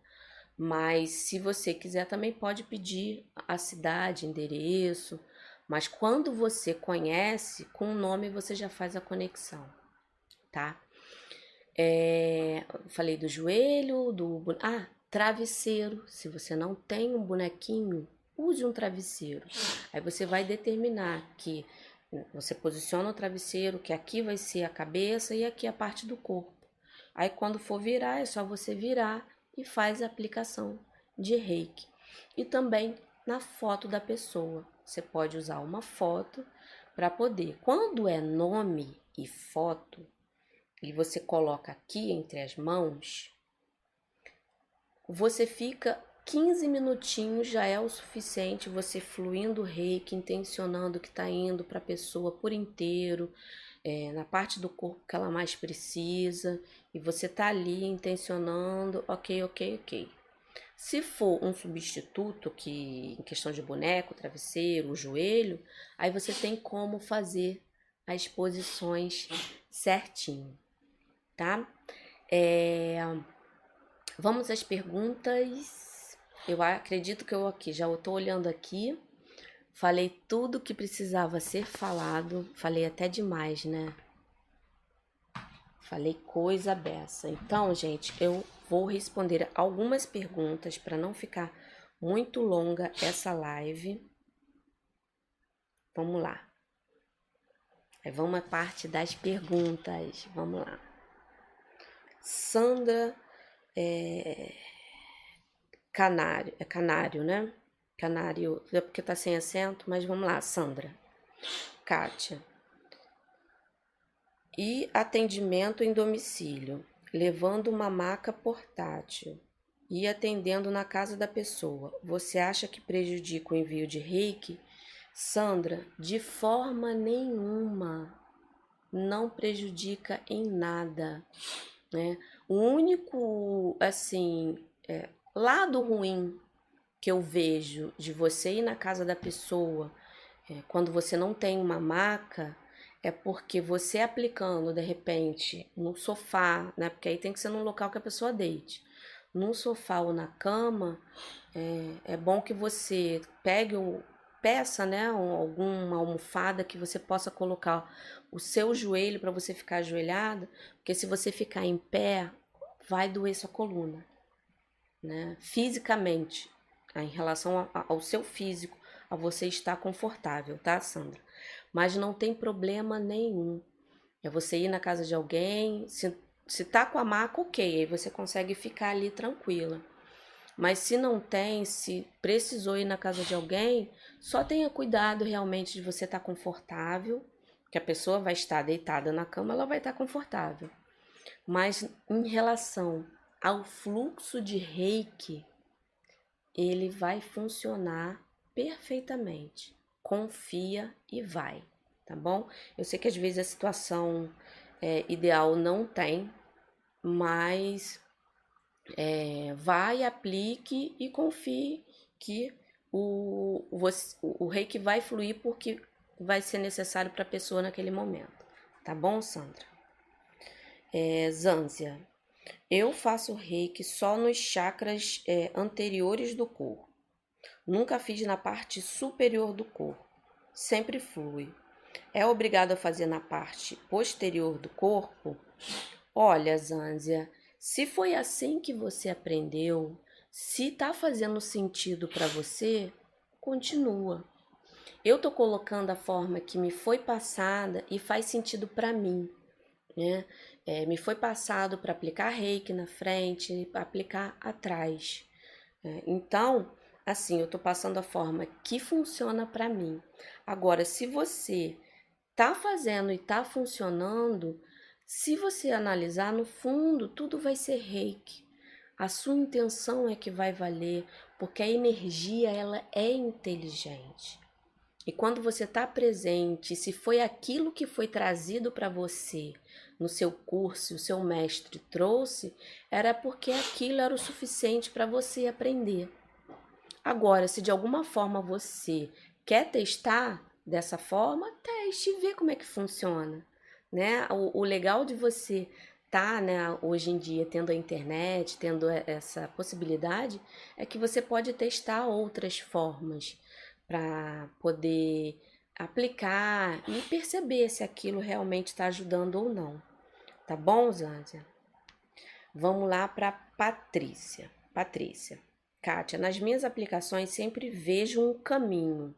Mas se você quiser também pode pedir a cidade, endereço, mas quando você conhece, com o nome você já faz a conexão, tá? É, falei do joelho, do ah, travesseiro. Se você não tem um bonequinho, use um travesseiro. Aí você vai determinar que você posiciona o travesseiro, que aqui vai ser a cabeça e aqui a parte do corpo. Aí quando for virar, é só você virar e faz a aplicação de reiki. E também na foto da pessoa. Você pode usar uma foto para poder. Quando é nome e foto, e você coloca aqui entre as mãos, você fica 15 minutinhos já é o suficiente você fluindo o reiki, intencionando que está indo para a pessoa por inteiro, é, na parte do corpo que ela mais precisa, e você tá ali intencionando, ok, ok, ok. Se for um substituto que em questão de boneco, travesseiro, joelho, aí você tem como fazer as posições certinho, tá? É, vamos às perguntas. Eu acredito que eu aqui já estou olhando aqui. Falei tudo que precisava ser falado. Falei até demais, né? Falei coisa beça. Então, gente, eu vou responder algumas perguntas para não ficar muito longa essa live. Vamos lá. Vamos à parte das perguntas. Vamos lá. Sandra é, Canário, é Canário, né? Canário, é porque tá sem acento, mas vamos lá, Sandra. Kátia. E atendimento em domicílio, levando uma maca portátil e atendendo na casa da pessoa. Você acha que prejudica o envio de reiki? Sandra, de forma nenhuma. Não prejudica em nada, né? O único, assim, é, lado ruim que eu vejo de você ir na casa da pessoa é, quando você não tem uma maca é porque você aplicando de repente no sofá, né? Porque aí tem que ser num local que a pessoa deite. Num sofá ou na cama, é, é bom que você pegue o, peça, né, alguma almofada que você possa colocar o seu joelho para você ficar ajoelhado, porque se você ficar em pé, vai doer sua coluna, né? Fisicamente, em relação ao seu físico, a você estar confortável, tá, Sandra? Mas não tem problema nenhum. É você ir na casa de alguém, se, se tá com a maca, ok, aí você consegue ficar ali tranquila. Mas se não tem, se precisou ir na casa de alguém, só tenha cuidado realmente de você estar tá confortável, que a pessoa vai estar deitada na cama, ela vai estar tá confortável. Mas em relação ao fluxo de reiki, ele vai funcionar perfeitamente. Confia e vai, tá bom? Eu sei que às vezes a situação é, ideal não tem, mas é, vai, aplique e confie que o, o, o reiki vai fluir porque vai ser necessário para a pessoa naquele momento. Tá bom, Sandra? É, Zânzia, eu faço reiki só nos chakras é, anteriores do corpo. Nunca fiz na parte superior do corpo. Sempre flui. É obrigado a fazer na parte posterior do corpo? Olha, Zânzia, se foi assim que você aprendeu, se está fazendo sentido para você, continua. Eu estou colocando a forma que me foi passada e faz sentido para mim. Né? É, me foi passado para aplicar reiki na frente, aplicar atrás. É, então, assim, eu estou passando a forma que funciona para mim. Agora, se você está fazendo e está funcionando, se você analisar no fundo, tudo vai ser reiki. A sua intenção é que vai valer, porque a energia ela é inteligente. E quando você está presente, se foi aquilo que foi trazido para você no seu curso, o seu mestre trouxe, era porque aquilo era o suficiente para você aprender. Agora, se de alguma forma você quer testar dessa forma, teste e vê como é que funciona né? O, o legal de você estar, tá, né, hoje em dia, tendo a internet, tendo essa possibilidade, é que você pode testar outras formas para poder aplicar e perceber se aquilo realmente está ajudando ou não. Tá bom, Zânzia? Vamos lá para Patrícia. Patrícia. Kátia, nas minhas aplicações sempre vejo um caminho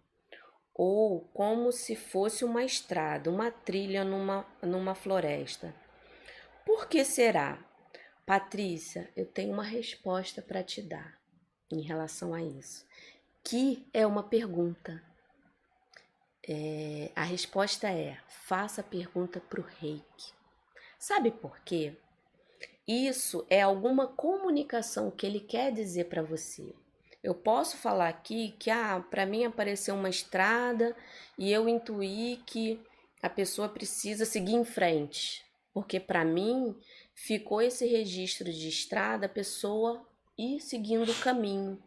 ou como se fosse uma estrada, uma trilha numa, numa floresta. Por que será? Patrícia, eu tenho uma resposta para te dar em relação a isso, que é uma pergunta. É, a resposta é: faça a pergunta para o reiki. Sabe por quê? Isso é alguma comunicação que ele quer dizer para você. Eu posso falar aqui que ah, para mim apareceu uma estrada e eu intuí que a pessoa precisa seguir em frente, porque para mim ficou esse registro de estrada, a pessoa ir seguindo o caminho.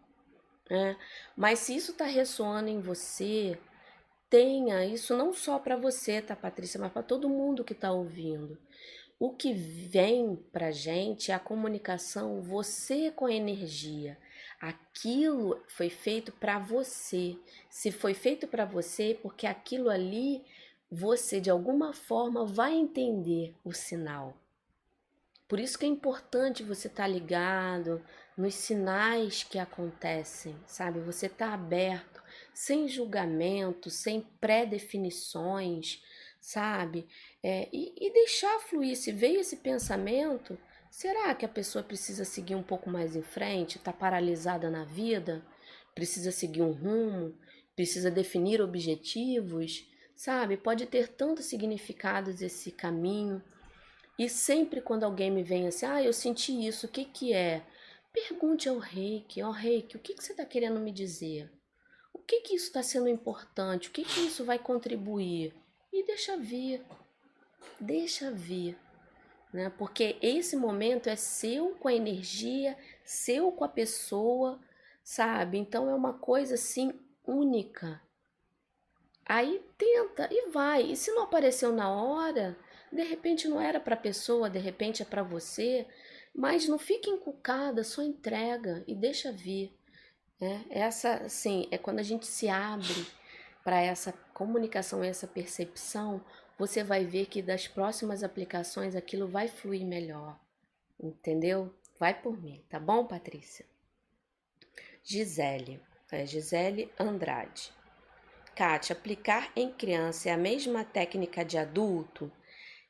Né? Mas se isso está ressoando em você, tenha isso não só para você, tá, Patrícia, mas para todo mundo que está ouvindo. O que vem para gente é a comunicação, você com a energia. Aquilo foi feito para você. Se foi feito para você, porque aquilo ali você de alguma forma vai entender o sinal. Por isso que é importante você estar tá ligado nos sinais que acontecem, sabe? Você tá aberto, sem julgamento, sem pré-definições, sabe? É, e, e deixar fluir. Se veio esse pensamento, Será que a pessoa precisa seguir um pouco mais em frente? Está paralisada na vida? Precisa seguir um rumo? Precisa definir objetivos? Sabe? Pode ter tantos significados esse caminho. E sempre quando alguém me vem assim, ah, eu senti isso, o que que é? Pergunte ao reiki, ó oh, reiki, o que, que você está querendo me dizer? O que que isso está sendo importante? O que que isso vai contribuir? E deixa vir, deixa vir né? Porque esse momento é seu com a energia, seu com a pessoa, sabe? Então é uma coisa assim única. Aí tenta e vai. E se não apareceu na hora, de repente não era para a pessoa, de repente é para você, mas não fique encucada, só entrega e deixa vir. Né? Essa, assim, é quando a gente se abre, para essa comunicação, essa percepção, você vai ver que das próximas aplicações aquilo vai fluir melhor. Entendeu? Vai por mim, tá bom, Patrícia? Gisele, é Gisele Andrade. Kátia, aplicar em criança é a mesma técnica de adulto?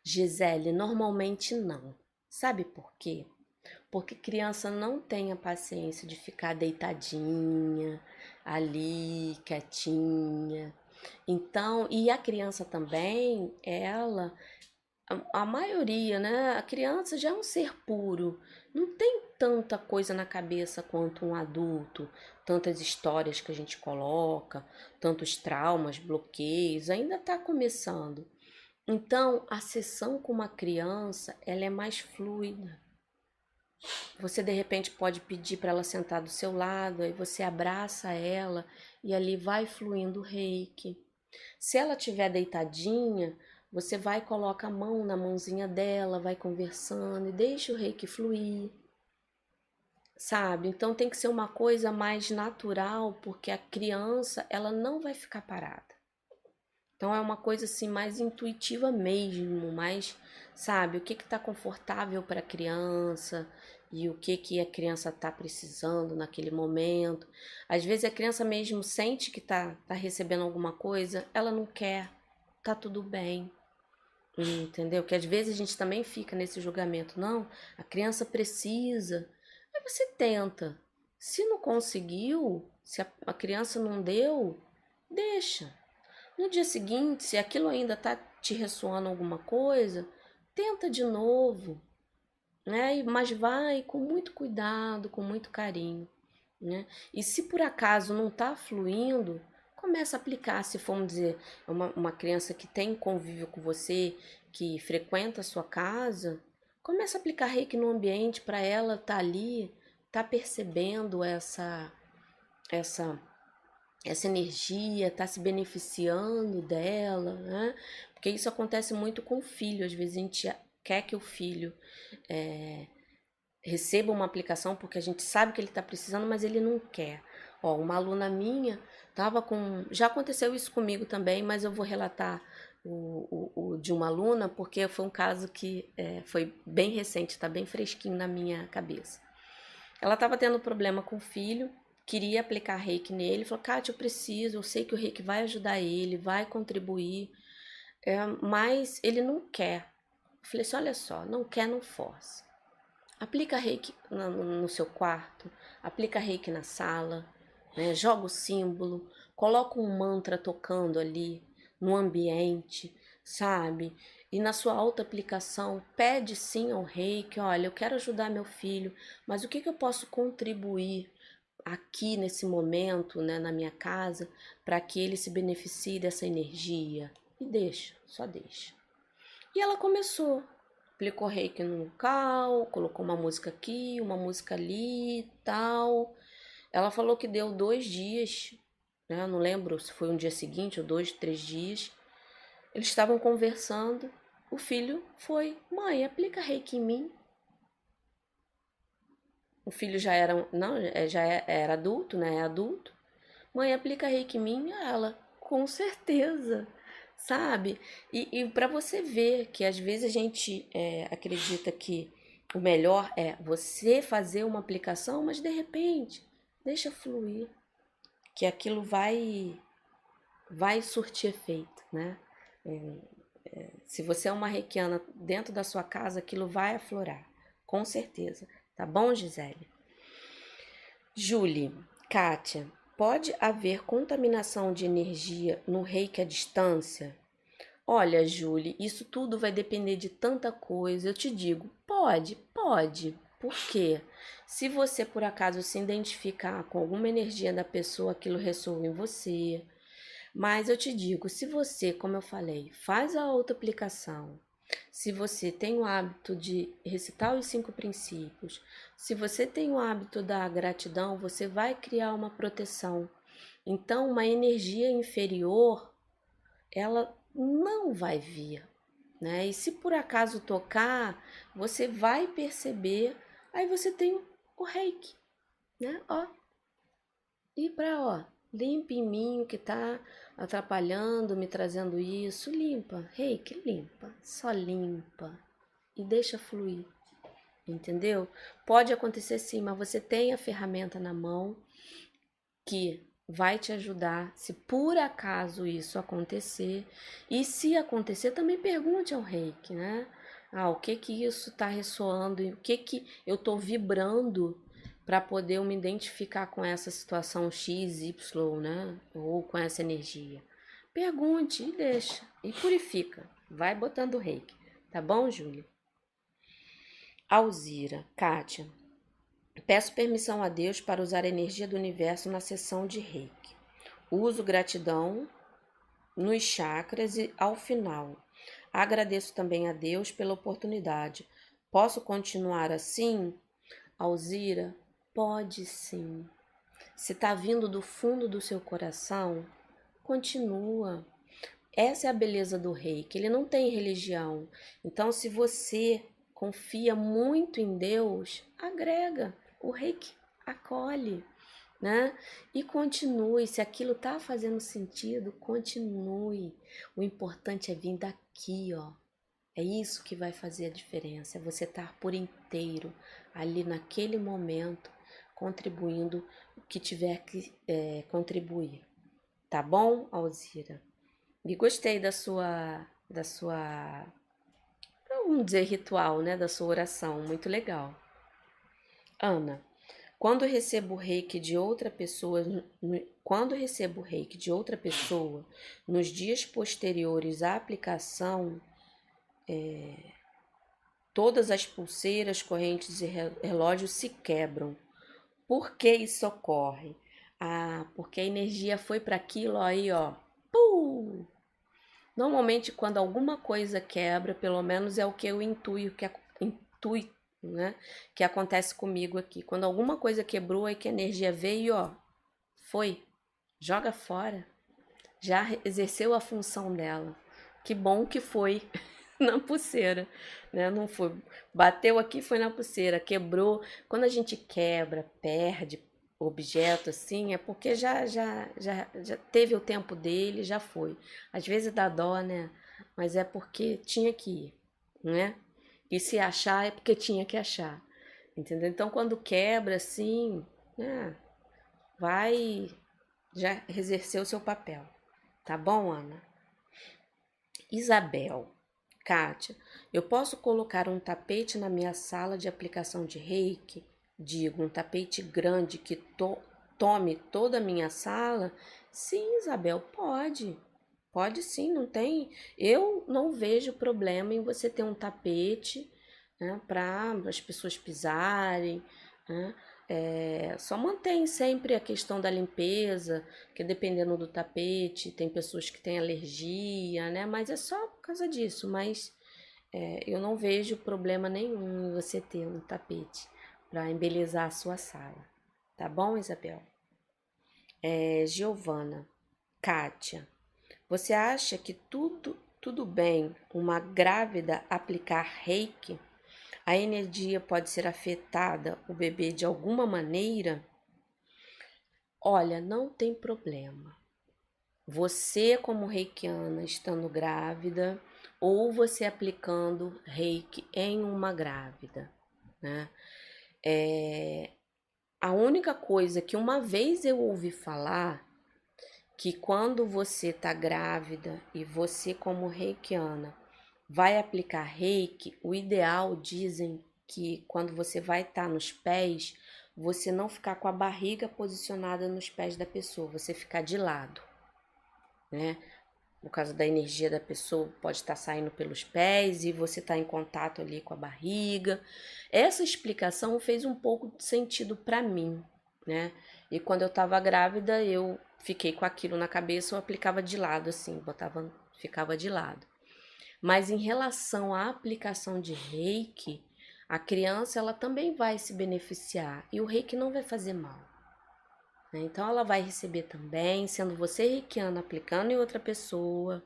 Gisele, normalmente não. Sabe por quê? Porque criança não tem a paciência de ficar deitadinha ali, quietinha. Então, e a criança também, ela, a, a maioria, né? A criança já é um ser puro, não tem tanta coisa na cabeça quanto um adulto, tantas histórias que a gente coloca, tantos traumas, bloqueios, ainda está começando. Então, a sessão com uma criança, ela é mais fluida. Você de repente pode pedir para ela sentar do seu lado, aí você abraça ela e ali vai fluindo o reiki. Se ela estiver deitadinha, você vai coloca a mão na mãozinha dela, vai conversando e deixa o reiki fluir. Sabe? Então tem que ser uma coisa mais natural, porque a criança, ela não vai ficar parada. Então é uma coisa assim mais intuitiva mesmo, mais, sabe, o que que tá confortável para a criança e o que que a criança tá precisando naquele momento. Às vezes a criança mesmo sente que tá tá recebendo alguma coisa, ela não quer. Tá tudo bem. Entendeu? Que às vezes a gente também fica nesse julgamento, não, a criança precisa. Aí você tenta. Se não conseguiu, se a, a criança não deu, deixa no dia seguinte, se aquilo ainda está te ressoando alguma coisa, tenta de novo, né? Mas vai com muito cuidado, com muito carinho, né? E se por acaso não está fluindo, começa a aplicar. Se formos dizer, uma, uma criança que tem convívio com você, que frequenta a sua casa, começa a aplicar reiki no ambiente para ela estar tá ali, tá percebendo essa essa essa energia, tá se beneficiando dela, né? Porque isso acontece muito com o filho. Às vezes a gente quer que o filho é, receba uma aplicação porque a gente sabe que ele está precisando, mas ele não quer. Ó, uma aluna minha tava com. Já aconteceu isso comigo também, mas eu vou relatar o, o, o de uma aluna porque foi um caso que é, foi bem recente, está bem fresquinho na minha cabeça. Ela estava tendo problema com o filho queria aplicar reiki nele, falou, Kátia, eu preciso, eu sei que o reiki vai ajudar ele, vai contribuir, é, mas ele não quer. Falei assim, olha só, não quer, não força. Aplica reiki no, no seu quarto, aplica reiki na sala, né? joga o símbolo, coloca um mantra tocando ali no ambiente, sabe? E na sua auto-aplicação, pede sim ao reiki, olha, eu quero ajudar meu filho, mas o que, que eu posso contribuir aqui nesse momento, né, na minha casa, para que ele se beneficie dessa energia. E deixa, só deixa. E ela começou, aplicou reiki no local, colocou uma música aqui, uma música ali e tal. Ela falou que deu dois dias, né? Não lembro se foi um dia seguinte ou dois, três dias. Eles estavam conversando. O filho foi, mãe, aplica reiki em mim. O filho já era, não, é, já é, era adulto, né? É adulto. Mãe, aplica reiki em mim? Ela, com certeza, sabe? E, e para você ver que às vezes a gente é, acredita que o melhor é você fazer uma aplicação, mas de repente, deixa fluir, que aquilo vai vai surtir efeito, né? É, é, se você é uma reikiana dentro da sua casa, aquilo vai aflorar, com certeza. Tá bom, Gisele? Julie, Kátia, pode haver contaminação de energia no reiki à distância? Olha, Julie, isso tudo vai depender de tanta coisa. Eu te digo, pode, pode. Por quê? Se você por acaso se identificar com alguma energia da pessoa, aquilo ressoa em você. Mas eu te digo, se você, como eu falei, faz a outra aplicação, se você tem o hábito de recitar os cinco princípios, se você tem o hábito da gratidão, você vai criar uma proteção. Então, uma energia inferior, ela não vai vir, né? E se por acaso tocar, você vai perceber, aí você tem o reiki, né? Ó. E para ó, limpa em mim o que está atrapalhando, me trazendo isso. Limpa, reiki, limpa, só limpa e deixa fluir. Entendeu? Pode acontecer sim, mas você tem a ferramenta na mão que vai te ajudar se por acaso isso acontecer. E se acontecer, também pergunte ao reiki, né? Ah, o que que isso está ressoando o que que eu estou vibrando para poder me identificar com essa situação X, Y, né? Ou com essa energia. Pergunte e deixa. E purifica. Vai botando reiki. Tá bom, Júlia? Alzira, Kátia. Peço permissão a Deus para usar a energia do universo na sessão de reiki. Uso gratidão nos chakras e ao final. Agradeço também a Deus pela oportunidade. Posso continuar assim? Alzira, pode sim. Se está vindo do fundo do seu coração, continua. Essa é a beleza do rei, que ele não tem religião. Então, se você confia muito em Deus, agrega. O reiki acolhe, né? E continue. Se aquilo tá fazendo sentido, continue. O importante é vir daqui, ó. É isso que vai fazer a diferença. É você estar tá por inteiro ali naquele momento, contribuindo o que tiver que é, contribuir. Tá bom, Alzira? E gostei da sua da sua vamos dizer, ritual, né, da sua oração. Muito legal. Ana, quando recebo reiki de outra pessoa, quando recebo reiki de outra pessoa, nos dias posteriores à aplicação, é, todas as pulseiras, correntes e relógios se quebram. Por que isso ocorre? Ah, porque a energia foi para aquilo aí, ó. Pum! Normalmente, quando alguma coisa quebra, pelo menos é o que eu intuio, que intui, né? Que acontece comigo aqui. Quando alguma coisa quebrou, aí que a energia veio, ó, foi, joga fora. Já exerceu a função dela. Que bom que foi na pulseira, né? Não foi, bateu aqui, foi na pulseira, quebrou. Quando a gente quebra, perde, objeto assim, é porque já, já, já, já teve o tempo dele, já foi. Às vezes dá dó, né? Mas é porque tinha que ir, né? E se achar é porque tinha que achar, entendeu? Então quando quebra assim, né? Vai já exercer o seu papel, tá bom, Ana? Isabel, Kátia, eu posso colocar um tapete na minha sala de aplicação de reiki? digo, um tapete grande que to tome toda a minha sala? Sim, Isabel, pode. Pode sim, não tem. Eu não vejo problema em você ter um tapete né, para as pessoas pisarem. Né? É, só mantém sempre a questão da limpeza, que dependendo do tapete, tem pessoas que têm alergia, né? Mas é só por causa disso. Mas é, eu não vejo problema nenhum em você ter um tapete para embelezar a sua sala. Tá bom, Isabel? É, Giovana, Kátia, você acha que tudo, tudo bem uma grávida aplicar reiki? A energia pode ser afetada, o bebê, de alguma maneira? Olha, não tem problema. Você, como reikiana, estando grávida, ou você aplicando reiki em uma grávida, né? É, a única coisa que uma vez eu ouvi falar que quando você tá grávida e você como reikiana vai aplicar reiki, o ideal dizem que quando você vai estar tá nos pés, você não ficar com a barriga posicionada nos pés da pessoa, você ficar de lado, né? por causa da energia da pessoa, pode estar saindo pelos pés e você está em contato ali com a barriga. Essa explicação fez um pouco de sentido para mim, né? E quando eu estava grávida, eu fiquei com aquilo na cabeça, eu aplicava de lado assim, botava, ficava de lado. Mas em relação à aplicação de reiki, a criança ela também vai se beneficiar e o reiki não vai fazer mal. Né? Então, ela vai receber também, sendo você reikiana aplicando em outra pessoa,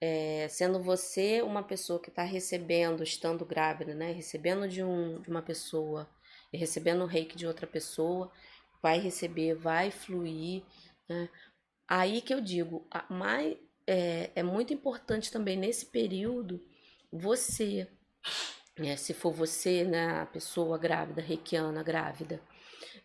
é, sendo você uma pessoa que está recebendo, estando grávida, né? Recebendo de, um, de uma pessoa e recebendo o reiki de outra pessoa, vai receber, vai fluir Né? Aí que eu digo, mais, é, é muito importante também nesse período você, é, se for você, né, a pessoa grávida, reikiana grávida,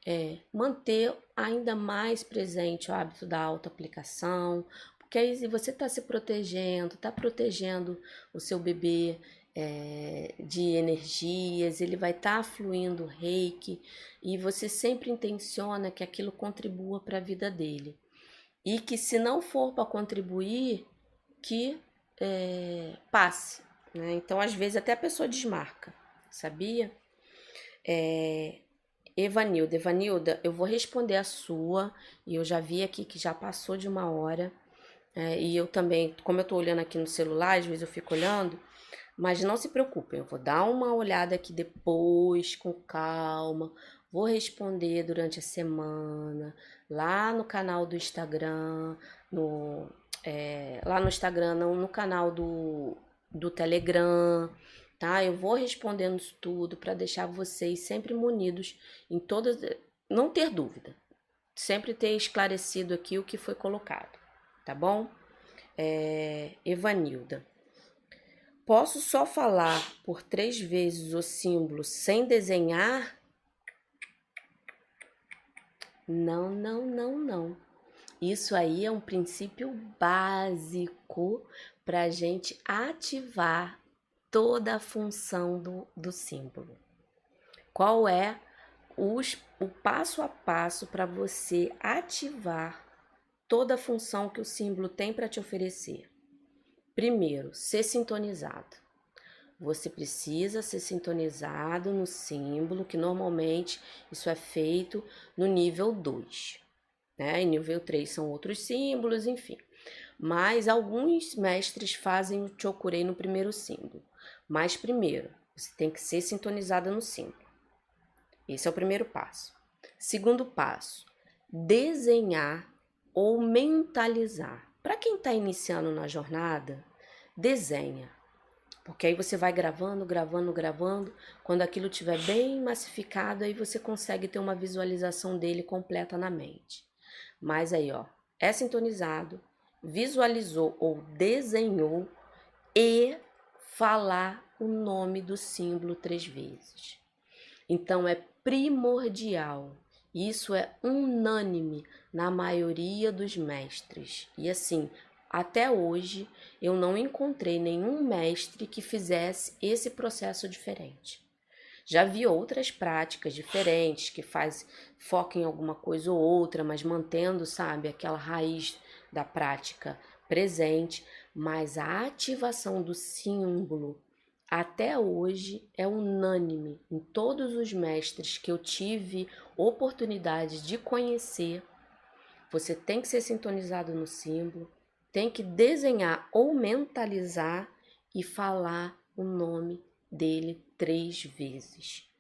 é, manter ainda mais presente o hábito da autoaplicação, porque aí você está se protegendo, está protegendo o seu bebê é, de energias, ele vai estar tá fluindo reiki e você sempre intenciona que aquilo contribua para a vida dele. E que se não for para contribuir, que é, passe. Né? Então, às vezes, até a pessoa desmarca, sabia? É, Evanilda, Evanilda, eu vou responder a sua, e eu já vi aqui que já passou de uma hora. É, e eu também, como eu tô olhando aqui no celular, às vezes eu fico olhando, mas não se preocupem, eu vou dar uma olhada aqui depois, com calma, vou responder durante a semana, lá no canal do Instagram, no, é, lá no Instagram, não, no canal do, do Telegram, tá? Eu vou respondendo isso tudo para deixar vocês sempre munidos em todas, não ter dúvida, sempre ter esclarecido aqui o que foi colocado tá bom? É, Evanilda. Posso só falar por três vezes o símbolo sem desenhar? Não, não, não, não. Isso aí é um princípio básico para a gente ativar toda a função do, do símbolo. Qual é os, o passo a passo para você ativar toda a função que o símbolo tem para te oferecer. Primeiro, ser sintonizado. Você precisa ser sintonizado no símbolo, que normalmente isso é feito no nível 2. Né? Nível 3 são outros símbolos, enfim. Mas alguns mestres fazem o Chokurei no primeiro símbolo. Mas primeiro, você tem que ser sintonizada no símbolo. Esse é o primeiro passo. Segundo passo, desenhar ou mentalizar. Para quem está iniciando na jornada, desenha. Porque aí você vai gravando, gravando, gravando. Quando aquilo estiver bem massificado, aí você consegue ter uma visualização dele completa na mente. Mas aí, ó, é sintonizado, visualizou ou desenhou e falar o nome do símbolo três vezes. Então é primordial isso é unânime na maioria dos mestres. E assim, até hoje eu não encontrei nenhum mestre que fizesse esse processo diferente. Já vi outras práticas diferentes que faz foca em alguma coisa ou outra, mas mantendo, sabe, aquela raiz da prática presente, mas a ativação do símbolo até hoje é unânime em todos os mestres que eu tive oportunidade de conhecer. Você tem que ser sintonizado no símbolo, tem que desenhar ou mentalizar e falar o nome dele três vezes,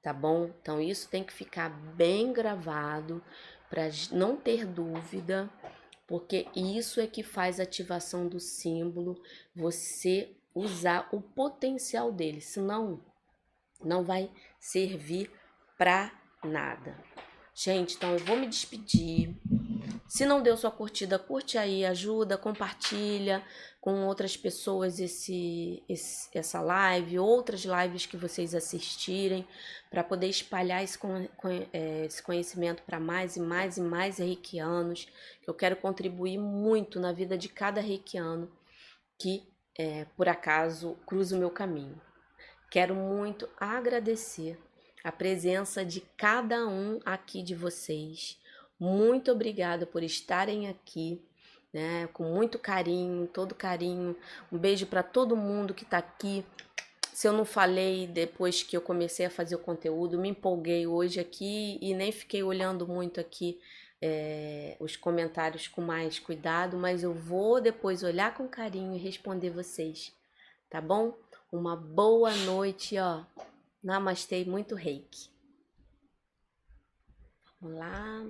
tá bom? Então isso tem que ficar bem gravado para não ter dúvida, porque isso é que faz ativação do símbolo, você usar o potencial dele, senão não vai servir para nada. Gente, então eu vou me despedir. Se não deu sua curtida, curte aí, ajuda, compartilha com outras pessoas esse, esse essa live, outras lives que vocês assistirem, para poder espalhar esse, é, esse conhecimento para mais e mais e mais reikianos. Eu quero contribuir muito na vida de cada reikiano que é, por acaso cruza o meu caminho. Quero muito agradecer a presença de cada um aqui de vocês. Muito obrigada por estarem aqui, né? Com muito carinho, todo carinho. Um beijo para todo mundo que está aqui. Se eu não falei depois que eu comecei a fazer o conteúdo, me empolguei hoje aqui e nem fiquei olhando muito aqui é, os comentários com mais cuidado, mas eu vou depois olhar com carinho e responder vocês, tá bom? Uma boa noite, ó. Namastê, muito reiki. Vamos lá.